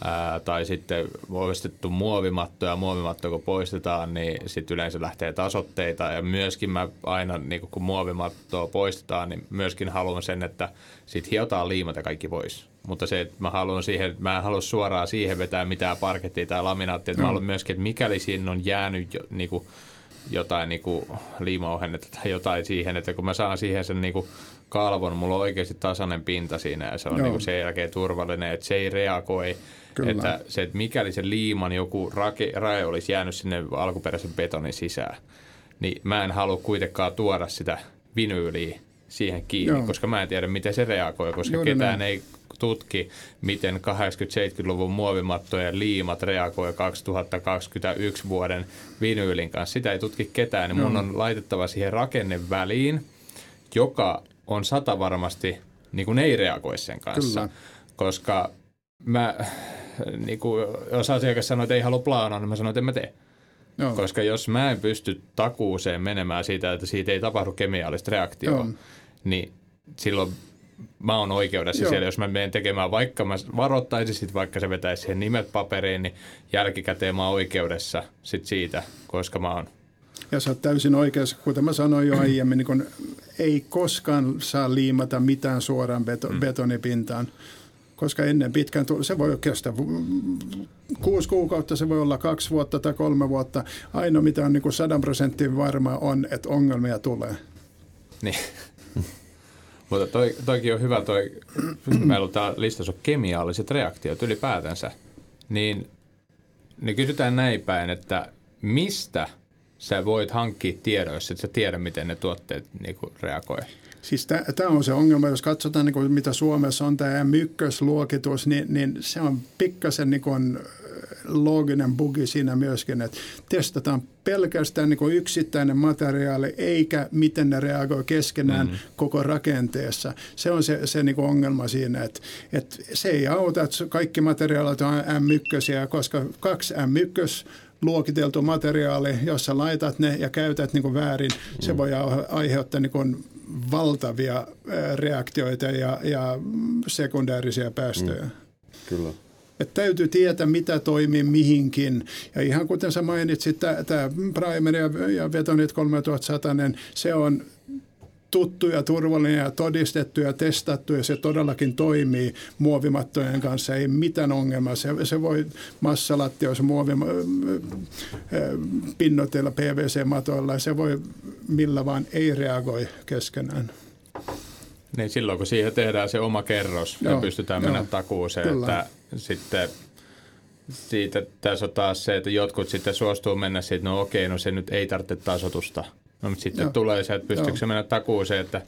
Ää, tai sitten poistettu muovimatto ja muovimatto kun poistetaan, niin sitten yleensä lähtee tasotteita ja myöskin mä aina niin kun muovimattoa poistetaan, niin myöskin haluan sen, että sitten hiotaan liimat ja kaikki pois. Mutta se, että mä haluan siihen, mä en halua suoraan siihen vetää mitään parkettia tai laminaattia, että mm. mä haluan myöskin, että mikäli siinä on jäänyt jo, niin kuin, jotain niin kuin tai jotain siihen, että kun mä saan siihen sen niin kuin kalvon, mulla on oikeasti tasainen pinta siinä ja se on niin kuin sen jälkeen turvallinen, että se ei reagoi. Kyllä. Että se, että mikäli se liiman joku rake, raja olisi jäänyt sinne alkuperäisen betonin sisään, niin mä en halua kuitenkaan tuoda sitä vinyyliä siihen kiinni, Joo. koska mä en tiedä, miten se reagoi, koska Juuri ketään näin. ei tutki, miten 80-70-luvun muovimattojen liimat reagoi 2021 vuoden vinyylin kanssa. Sitä ei tutki ketään, niin mun no. on laitettava siihen rakenneväliin, joka on sata varmasti, niin kuin ei reagoi sen kanssa. Kyllä. Koska mä, niin kuin, jos asiakas sanoo, että ei halua plaanaa, niin mä sanon, että en mä tee. Joo. Koska jos mä en pysty takuuseen menemään siitä, että siitä ei tapahdu kemiallista reaktioa, niin silloin mä oon oikeudessa Joo. siellä, jos mä menen tekemään, vaikka mä varoittaisin sit, vaikka se vetäisi siihen nimet paperiin, niin jälkikäteen mä oon oikeudessa sit siitä, koska mä oon ja sä oot täysin oikeassa, kuten mä sanoin jo aiemmin, niin kun ei koskaan saa liimata mitään suoraan beto, mm. betonipintaan, koska ennen pitkään se voi kestää kuusi kuukautta, se voi olla kaksi vuotta tai kolme vuotta. Ainoa mitä on niin sadan prosentin varma on, että ongelmia tulee. Niin. (laughs) Mutta toi, toikin on hyvä, toi, meillä on tämä listassa on kemialliset reaktiot ylipäätänsä, niin, niin kysytään näin päin, että mistä sä voit hankkia tiedon, jos et sä tiedä, miten ne tuotteet niin reagoi? Siis tämä on se ongelma, jos katsotaan niin kuin, mitä Suomessa on tämä mykkösluokitus, niin, niin se on pikkasen niin kuin, looginen bugi siinä myöskin, että testataan pelkästään niin yksittäinen materiaali, eikä miten ne reagoi keskenään mm. koko rakenteessa. Se on se, se niin ongelma siinä, että, että se ei auta, että kaikki materiaalit on M1, koska kaksi M1 luokiteltu materiaali, jossa laitat ne ja käytät niin väärin, se mm. voi aiheuttaa niin valtavia reaktioita ja, ja sekundäärisiä päästöjä. Mm. Kyllä. Että täytyy tietää, mitä toimii mihinkin. Ja ihan kuten sä mainitsit, tämä Primer ja, ja Vetonit 3100, se on tuttu ja turvallinen ja todistettu ja testattu ja se todellakin toimii muovimattojen kanssa. Ei mitään ongelmaa. Se, se voi massalattioissa muovi pinnoitteilla PVC-matoilla. Se voi millä vaan ei reagoi keskenään. Niin silloin kun siihen tehdään se oma kerros joo, ja pystytään joo, mennä takuuseen, kyllä. että sitten siitä tässä on taas se, että jotkut sitten suostuu mennä siitä, no okei, no se nyt ei tarvitse tasotusta. No, mutta sitten joo. tulee se, että pystyykö se mennä takuuseen, että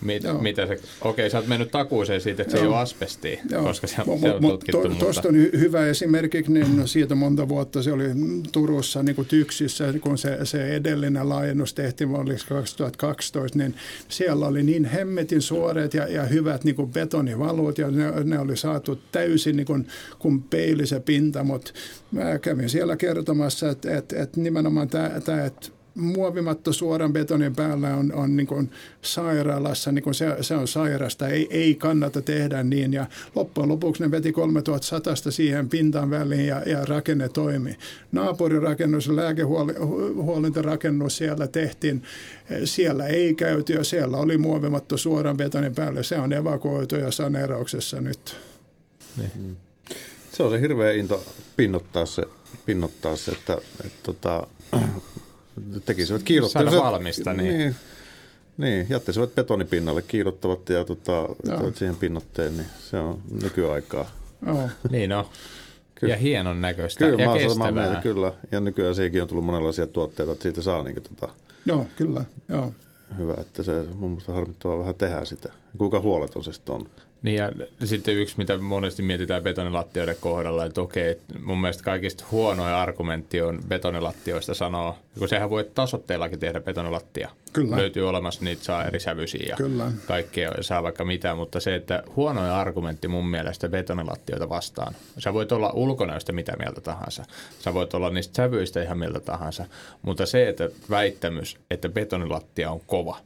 Mit, mitä se, okei, sä oot mennyt takuuseen siitä, että Joo. se ei ole asbestia, Joo. koska se, mo, se on mo, tutkittu. To, Tuosta on hyvä esimerkki, niin siitä monta vuotta se oli Turussa niin kuin Tyksissä, kun se, se edellinen laajennus tehtiin vuodessa 2012, niin siellä oli niin hemmetin suoreet ja, ja hyvät niin kuin betonivaluut, ja ne, ne oli saatu täysin niin kuin, kuin peili se pinta, mutta mä kävin siellä kertomassa, että, että, että nimenomaan tämä, että muovimatto suoran betonin päällä on, on niin kuin sairaalassa, niin kuin se, se on sairasta, ei, ei kannata tehdä niin. Ja loppujen lopuksi ne veti 3100 siihen pintaan väliin ja, ja rakenne toimi. Naapurirakennus, lääkehuolintarakennus siellä tehtiin, siellä ei käyty ja siellä oli muovimatto suoran betonin päällä. Se on evakuoitu ja saneerauksessa nyt. Niin. Se on se hirveä into pinnottaa se, pinnottaa se että, että, että tekisivät kiilottavat. valmista, niin. niin. Niin, jättäisivät betonipinnalle, kiilottavat ja tota, siihen pinnotteen, niin se on nykyaikaa. Oh. niin on. Kyllä. Ja hienon näköistä kyllä, ja kestävää. Mieltä, kyllä, ja nykyään siihenkin on tullut monenlaisia tuotteita, että siitä saa niin kuin, tota, Joo, kyllä, joo. Hyvä, että se mun mielestä harmittavaa vähän tehdä sitä. Kuinka huoleton se sitten on? Niin ja sitten yksi, mitä monesti mietitään betonilattioiden kohdalla, että okei, mun mielestä kaikista huonoin argumentti on betonilattioista sanoa, kun sehän voi tasotteillakin tehdä betonilattia. Kyllä. Löytyy olemassa, niitä saa eri sävyisiä ja Kyllä. kaikkea saa vaikka mitä, mutta se, että huonoin argumentti mun mielestä betonilattioita vastaan. Sä voit olla ulkonäöstä mitä mieltä tahansa, sä voit olla niistä sävyistä ihan mieltä tahansa, mutta se, että väittämys, että betonilattia on kova,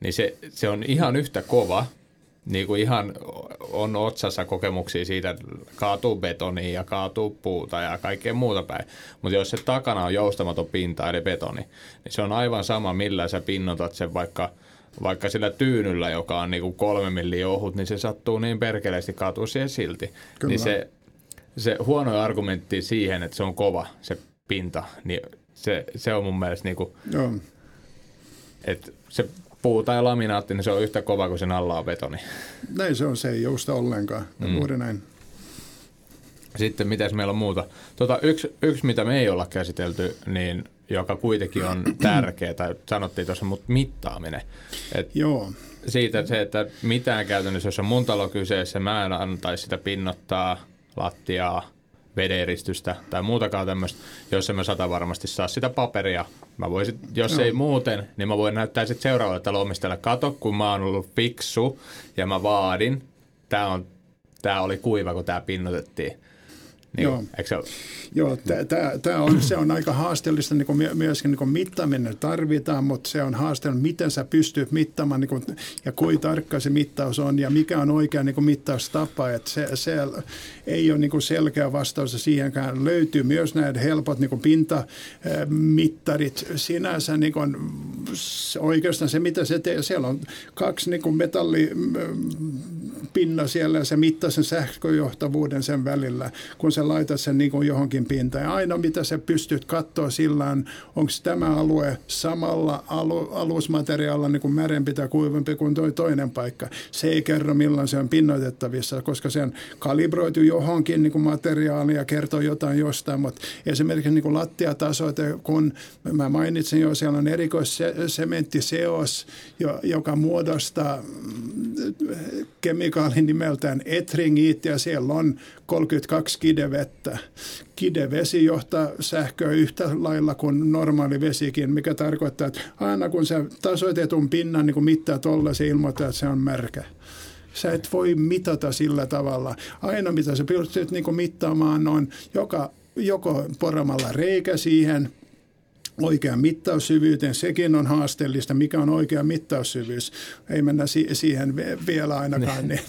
niin se, se on ihan yhtä kova niin kuin ihan on otsassa kokemuksia siitä, että kaatuu betonia ja kaatuu puuta ja kaikkea muuta päin. Mutta jos se takana on joustamaton pinta eli betoni, niin se on aivan sama, millä sä pinnotat sen vaikka, vaikka sillä tyynyllä, joka on niin kuin kolme milliä ohut, niin se sattuu niin perkeleesti kaatuu siihen silti. Kyllä. Niin se, se huono argumentti siihen, että se on kova se pinta, niin se, se on mun mielestä niin kuin, Joo. että se puu tai laminaatti, niin se on yhtä kova kuin sen alla on betoni. Näin se on, se ei jousta ollenkaan. Mm. Juuri näin. Sitten mitäs meillä on muuta? Tota, yksi, yksi, mitä me ei olla käsitelty, niin joka kuitenkin on (clears throat) tärkeä, tai sanottiin tuossa, mutta mittaaminen. Et Joo. Siitä se, että mitään käytännössä, jos on mun talo kyseessä, mä en antaisi sitä pinnottaa lattiaa, vederistystä tai muutakaan tämmöistä, jos mä sata varmasti saa sitä paperia. Mä voisin, jos no. ei muuten, niin mä voin näyttää sitten seuraavalle talonomistajalle, kato kun mä oon ollut fiksu ja mä vaadin, tää, on, tää oli kuiva kun tää pinnotettiin. Niin, Joo. Eikö se? Joo, tämä on, se on aika haasteellista, niin kuin myöskin niin kuin mittaaminen tarvitaan, mutta se on haasteellista, miten sä pystyt mittaamaan niin kuin, ja kuinka tarkka se mittaus on ja mikä on oikea niin kuin mittaustapa. Että se, se ei ole niin kuin selkeä vastaus siihenkään. Löytyy myös näitä helpot niin kuin pintamittarit sinänsä. Niin kuin, oikeastaan se, mitä se tekee, siellä on kaksi niin kuin metallipinna siellä ja se mittaa sen sähköjohtavuuden sen välillä, kun sä laitat sen niin kuin johonkin pintaan. Ja aina mitä sä pystyt katsoa sillä on, onko tämä alue samalla alu, alusmateriaalilla niin kuin märempi tai kuivempi kuin toi toinen paikka. Se ei kerro milloin se on pinnoitettavissa, koska se on kalibroitu johonkin niin kuin materiaaliin ja kertoo jotain jostain, mutta esimerkiksi niin kuin lattiatasoite, kun mä mainitsin jo, siellä on erikoissementtiseos, joka muodostaa kemikaalin nimeltään etringit ja siellä on 32 kidevettä. Kidevesi johtaa sähköä yhtä lailla kuin normaali vesikin, mikä tarkoittaa, että aina kun se tasoitetun pinnan niin mittaa tuolla, se ilmoittaa, että se on märkä. Sä et voi mitata sillä tavalla. Aina mitä sä pystyt niin mittaamaan on joka, joko poramalla reikä siihen – oikean mittaussyvyyteen. Sekin on haasteellista, mikä on oikea mittaussyvyys. Ei mennä si- siihen vielä ainakaan. niin,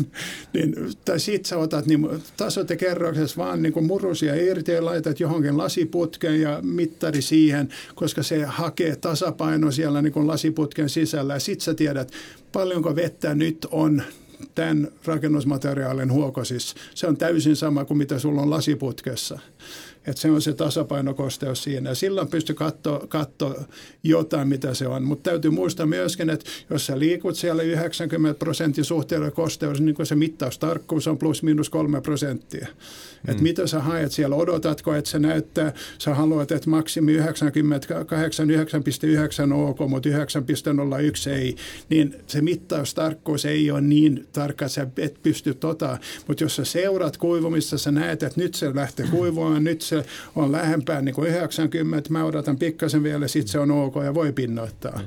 niin, tai sit sä otat niin tasot ja kerroksessa vaan niin murusia irti ja laitat johonkin lasiputkeen ja mittari siihen, koska se hakee tasapaino siellä niin lasiputken sisällä. Ja sit sä tiedät, paljonko vettä nyt on tämän rakennusmateriaalin huokosissa. Se on täysin sama kuin mitä sulla on lasiputkessa. Että se on se tasapainokosteus siinä. Ja silloin pystyy katsoa katso jotain, mitä se on. Mutta täytyy muistaa myöskin, että jos sä liikut siellä 90 prosentin suhteella kosteus, niin se mittaustarkkuus on plus miinus kolme prosenttia. Mm. Että mitä sä haet siellä, odotatko, että se näyttää, sä haluat, että maksimi 98, 9,9 ok, mutta 9,01 ei, niin se mittaustarkkuus ei ole niin tarkka, että sä et pysty tota. Mutta jos sä seurat kuivumista, sä näet, että nyt se lähtee kuivumaan, nyt se on lähempään niin kuin 90, mä odotan pikkasen vielä, sitten se on ok ja voi pinnoittaa.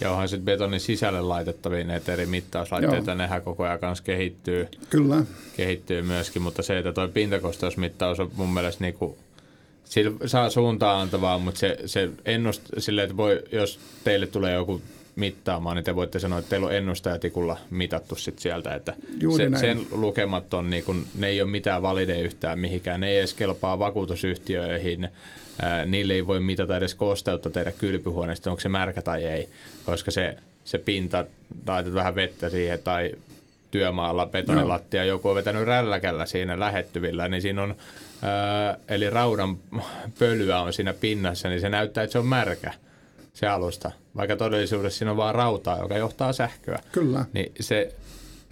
Ja onhan sitten betonin sisälle laitettavia näitä eri mittauslaitteita, Joo. nehän koko ajan kanssa kehittyy. Kyllä. Kehittyy myöskin, mutta se, että tuo pintakosteusmittaus on mun mielestä niinku, sillä saa suuntaan antavaa, mutta se, se ennust, silleen, että voi, jos teille tulee joku mittaamaan, niin te voitte sanoa, että teillä on ennustajatikulla mitattu sit sieltä, että se, sen lukemat on, niin kun, ne ei ole mitään valideja yhtään mihinkään, ne ei edes kelpaa vakuutusyhtiöihin, ää, niille ei voi mitata edes kosteutta tehdä kylpyhuoneesta, onko se märkä tai ei, koska se, se pinta, laitat vähän vettä siihen tai työmaalla betonilattia, no. joku on vetänyt rälläkällä siinä lähettyvillä, niin siinä on, ää, eli raudan pölyä on siinä pinnassa, niin se näyttää, että se on märkä se alusta, vaikka todellisuudessa siinä on vaan rautaa, joka johtaa sähköä. Kyllä. Niin se,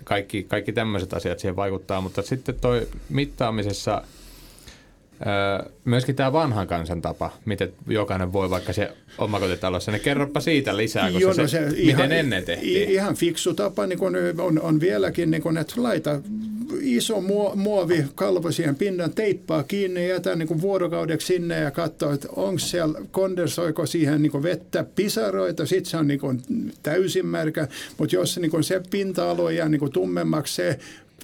kaikki, kaikki tämmöiset asiat siihen vaikuttaa, mutta sitten toi mittaamisessa – myöskin tämä vanhan kansan tapa, miten jokainen voi vaikka se omakotitalossa, niin kerropa siitä lisää, koska Joo, no se, se, miten ihan, ennen tehtiin. Ihan fiksu tapa niin kun on, on vieläkin, niin kun, että laita iso muovi kalvo siihen pinnan, teippaa kiinni ja jätä niin vuorokaudeksi sinne ja katsoa, että onko siellä, kondensoiko siihen niin vettä pisaroita, sitten se on niin täysin märkä, mutta jos niin se pinta-alue jää niin tummemmaksi, se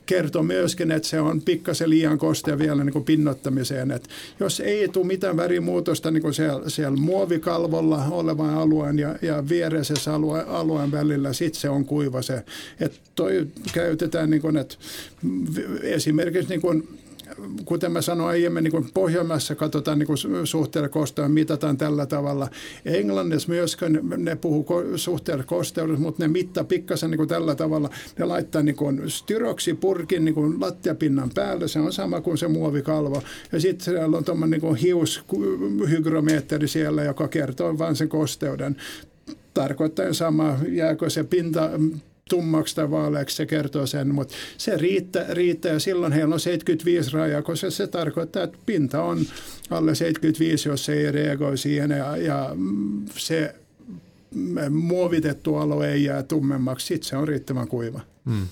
kertoo myöskin, että se on pikkasen liian kostea vielä niin kuin pinnottamiseen. Että jos ei tule mitään värimuutosta niin kuin siellä, siellä muovikalvolla olevan alueen ja, ja viereisessä alue, alueen välillä, sitten se on kuiva se. Että toi käytetään, niin kuin, että esimerkiksi niin kuin kuten mä sanoin aiemmin, niin kuin Pohjanmaassa katsotaan niin suhteella kosteutta, mitataan tällä tavalla. Englannissa myöskin ne puhuu suhteella kosteudesta, mutta ne mittaa pikkasen niin tällä tavalla. Ne laittaa niin styroksipurkin niin kuin lattiapinnan päälle, se on sama kuin se muovikalvo. Ja sitten siellä on tuommoinen niin hiushygrometri siellä, joka kertoo vain sen kosteuden tarkoittaa sama, jääkö se pinta tummaksi tai vaaleaksi, se kertoo sen, mutta se riittää, riittää ja silloin heillä on 75 rajaa, koska se tarkoittaa, että pinta on alle 75, jos se ei reagoi siihen ja, ja se muovitettu alue ei jää tummemmaksi, sitten se on riittävän kuiva. Hmm.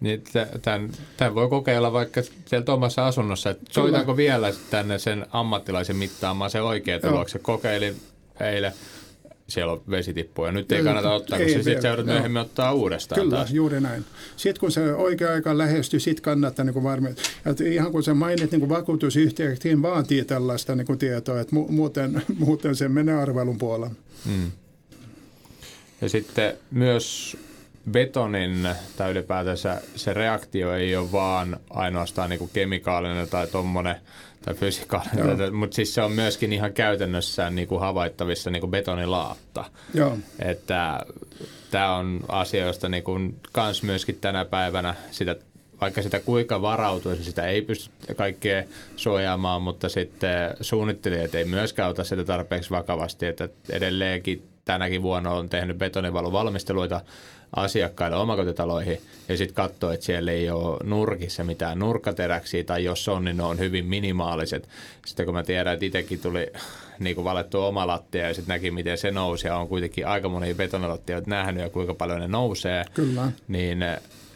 Niin tämän, tämän voi kokeilla vaikka sieltä omassa asunnossa, että soitanko vielä tänne sen ammattilaisen mittaamaan se oikea tulokse. Kokeilin eilen siellä on vesitippu ja nyt ei kannata ottaa, ei, koska sitten joudut myöhemmin ottaa uudestaan Kyllä, taas. juuri näin. Sitten kun se oikea aika lähestyy, sitten kannattaa niin varmaan. Ihan kun sä mainit, niin vakuutusyhtiökin vaatii tällaista niin tietoa, että mu- muuten, (laughs) muuten se menee arvelun puolella. Hmm. Ja sitten myös betonin tai ylipäätänsä se reaktio ei ole vaan ainoastaan niin kuin kemikaalinen tai tuommoinen tai fysikaalinen, mutta siis se on myöskin ihan käytännössä niin kuin havaittavissa niin kuin betonilaatta. Joo. Että tämä on asia, josta niin kuin kans myöskin tänä päivänä sitä vaikka sitä kuinka varautuisi, sitä ei pysty kaikkea suojaamaan, mutta sitten suunnittelijat ei myöskään ota sitä tarpeeksi vakavasti, että edelleenkin tänäkin vuonna on tehnyt betonivaluvalmisteluita asiakkaille omakotitaloihin ja sitten katsoo, että siellä ei ole nurkissa mitään nurkkateräksiä tai jos on, niin ne on hyvin minimaaliset. Sitten kun mä tiedän, että itsekin tuli niin kuin valettu oma lattia ja sitten näki, miten se nousi ja on kuitenkin aika monia betonilattia nähnyt ja kuinka paljon ne nousee. Kyllä. Niin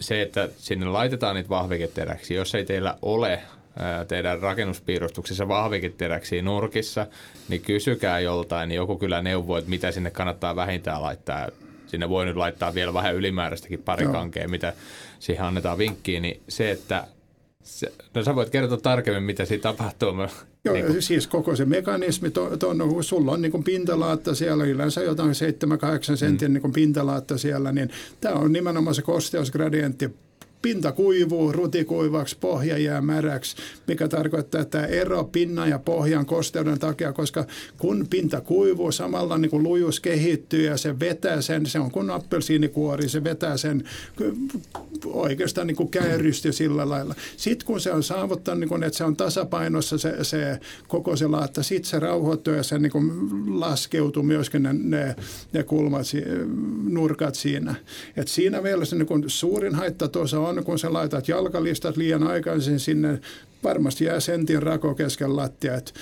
se, että sinne laitetaan niitä vahviketeräksiä, jos ei teillä ole teidän rakennuspiirustuksessa vahviketeräksiä nurkissa, niin kysykää joltain, niin joku kyllä neuvoo, että mitä sinne kannattaa vähintään laittaa sinne voi nyt laittaa vielä vähän ylimääräistäkin pari kankea, mitä siihen annetaan vinkkiin, niin se, että Se, no sä voit kertoa tarkemmin, mitä siinä tapahtuu. Joo, niin kuin. siis koko se mekanismi, to, to, no, kun sulla on niin pintalaatta siellä, yleensä jotain 7-8 sentin mm. niin pintalaatta siellä, niin tämä on nimenomaan se kosteusgradientti pinta kuivuu rutikuivaksi, pohja jää märäksi, mikä tarkoittaa, että tämä ero pinnan ja pohjan kosteuden takia, koska kun pinta kuivuu, samalla niin kuin lujus kehittyy ja se vetää sen, se on kuin appelsiinikuori, se vetää sen oikeastaan niin kuin käyrysty sillä lailla. Sitten kun se on saavuttanut, niin kuin, että se on tasapainossa se, se koko se laatta, sitten se rauhoittuu ja se niin kuin laskeutuu myöskin ne, ne, ne kulmat, nurkat siinä. Et siinä mielessä niin kuin suurin haitta tuossa on, kun sä laitat jalkalistat liian aikaisin sinne, varmasti jää sentin rako kesken lattia. Et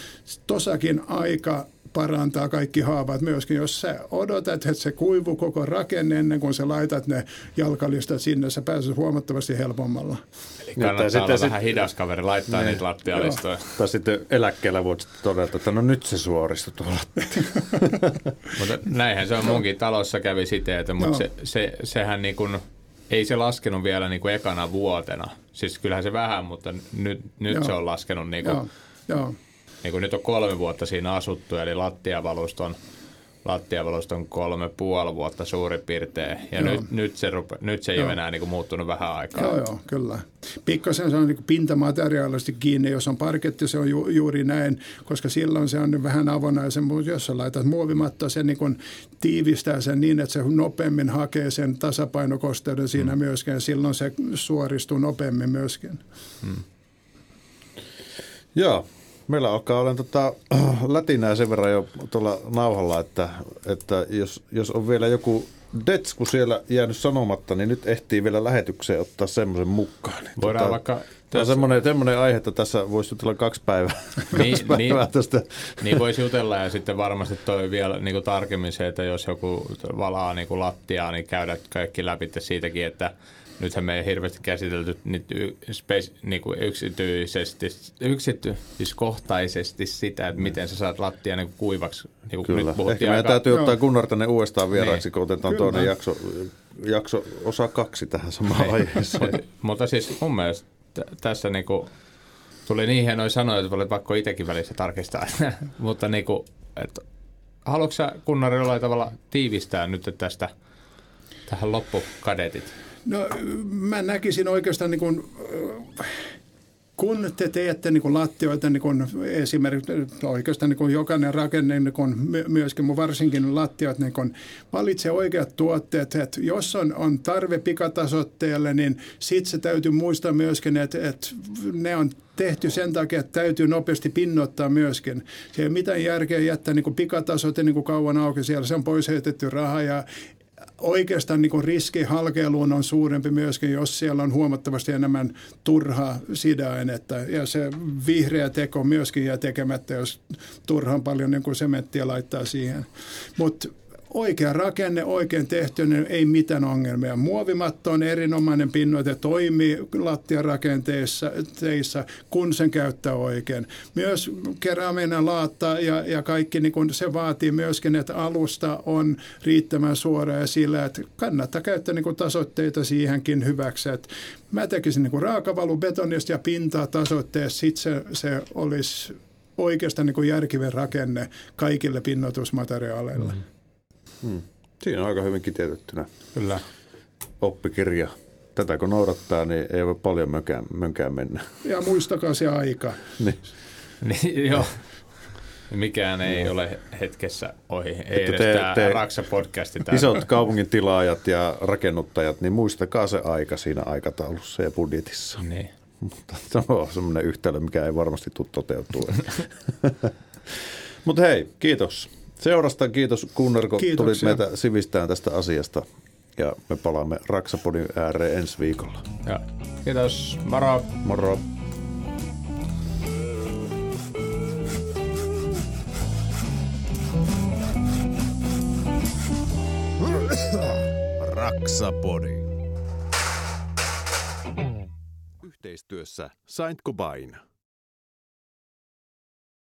tosakin aika parantaa kaikki haavat myöskin. Jos sä odotat, että se kuivuu koko rakenne ennen kuin sä laitat ne jalkalistat sinne, sä pääset huomattavasti helpommalla. Eli kannattaa sitten, olla sit, vähän hidas kaveri, laittaa ne, niitä lattialistoja. Tai sitten eläkkeellä voit todeta, että no nyt se suoristui tuolla. (laughs) mutta näinhän se on munkin talossa kävi siteitä, mutta se, se, sehän niin kuin – ei se laskenut vielä niin kuin ekana vuotena. Siis kyllähän se vähän, mutta nyt, nyt se on laskenut niin kuin, Joo. Joo. Niin kuin nyt on kolme vuotta siinä asuttu, eli lattiavaluston lattiavaluston kolme puoli vuotta suurin piirtein. Ja nyt, nyt, se, rupe, nyt se ei joo. ole enää niin kuin muuttunut vähän aikaa. Joo, joo, kyllä. Pikkasen se on niin pintamateriaalisesti kiinni. Jos on parketti, se on ju, juuri näin, koska silloin se on vähän avonaisen. Mutta jos sä laitat muovimattoa, se niin kuin tiivistää sen niin, että se nopeammin hakee sen tasapainokosteuden siinä hmm. myöskin. Ja silloin se suoristuu nopeammin myöskin. Hmm. Joo, Meillä alkaa olla tota, (clears throat) lätinää sen verran jo tuolla nauhalla, että, että jos, jos on vielä joku Detsku siellä jäänyt sanomatta, niin nyt ehtii vielä lähetykseen ottaa semmoisen mukaan. Niin Voidaan tota, vaikka... Tämä on semmoinen, semmoinen aihe, että tässä voisi jutella kaksi päivää, (laughs) niin, kaksi päivää niin, tästä. Niin voisi jutella ja sitten varmasti toi vielä niin kuin tarkemmin se, että jos joku valaa niin kuin lattiaa, niin käydä kaikki läpi siitäkin, että nythän me ei hirveästi käsitelty y, space, niin kuin yksityisesti, yksityiskohtaisesti sitä, että miten sä saat lattia niin kuivaksi. Niin kuin Kyllä. Nyt Ehkä meidän aika... täytyy ottaa Gunnar tänne uudestaan vieraaksi, niin. kun otetaan Kyllä. toinen jakso, jakso osa kaksi tähän samaan niin. aiheeseen. Mutta siis mun mielestä t- tässä niin kuin, tuli niin hienoja sanoja, että oli pakko itsekin välissä tarkistaa. (laughs) Mutta niin kuin, että, haluatko sä Gunnar jollain tavalla tiivistää nyt tästä tähän loppukadetit? No mä näkisin oikeastaan niin kuin, kun te teette niin kuin lattioita, niin kuin esimerkiksi oikeastaan niin kuin jokainen rakenne, niin kuin myöskin varsinkin lattiot, niin kuin valitse oikeat tuotteet. Että jos on, on tarve pikatasotteelle, niin sitten se täytyy muistaa myöskin, että, että ne on tehty sen takia, että täytyy nopeasti pinnottaa myöskin. Se ei ole mitään järkeä jättää niin pikatasote niin kauan auki siellä. Se on pois heitetty raha ja oikeastaan niin riski halkeiluun on suurempi myöskin, jos siellä on huomattavasti enemmän turhaa sida-ainetta. Ja se vihreä teko myöskin jää tekemättä, jos turhaan paljon niin kuin sementtiä laittaa siihen. Mutta oikea rakenne, oikein tehty, niin ei mitään ongelmia. Muovimatto on erinomainen pinnoite, toimii lattiarakenteissa, teissä, kun sen käyttää oikein. Myös keraaminen laatta ja, ja kaikki, niin kun se vaatii myöskin, että alusta on riittävän suora ja sillä, että kannattaa käyttää niin tasoitteita siihenkin hyväksi. Että mä tekisin niin raakavalu betonista ja pintaa tasoitteessa, sitten se, se olisi oikeastaan niin järkivä rakenne kaikille pinnoitusmateriaaleille. Mm. Hmm. Siinä on aika hyvin kiteytettynä. Kyllä. Oppikirja. Tätä kun noudattaa, niin ei voi paljon mönkään, mönkään mennä. Ja muistakaa se aika. niin. (laughs) niin, joo. Mikään ei no. ole hetkessä ohi. Ei edes te, tämä te, Raksa-podcasti. Isot kaupungin tilaajat ja rakennuttajat, niin muistakaa se aika siinä aikataulussa ja budjetissa. Niin. Mutta se on semmoinen yhtälö, mikä ei varmasti tule toteutua. (laughs) Mutta hei, kiitos. Seurasta kiitos Kunnarko, tulit meitä sivistään tästä asiasta ja me palaamme Raksapodin ääreen ensi viikolla. Ja. Kiitos, moro. Moro. Raksapodi. Yhteistyössä Saint Cobain.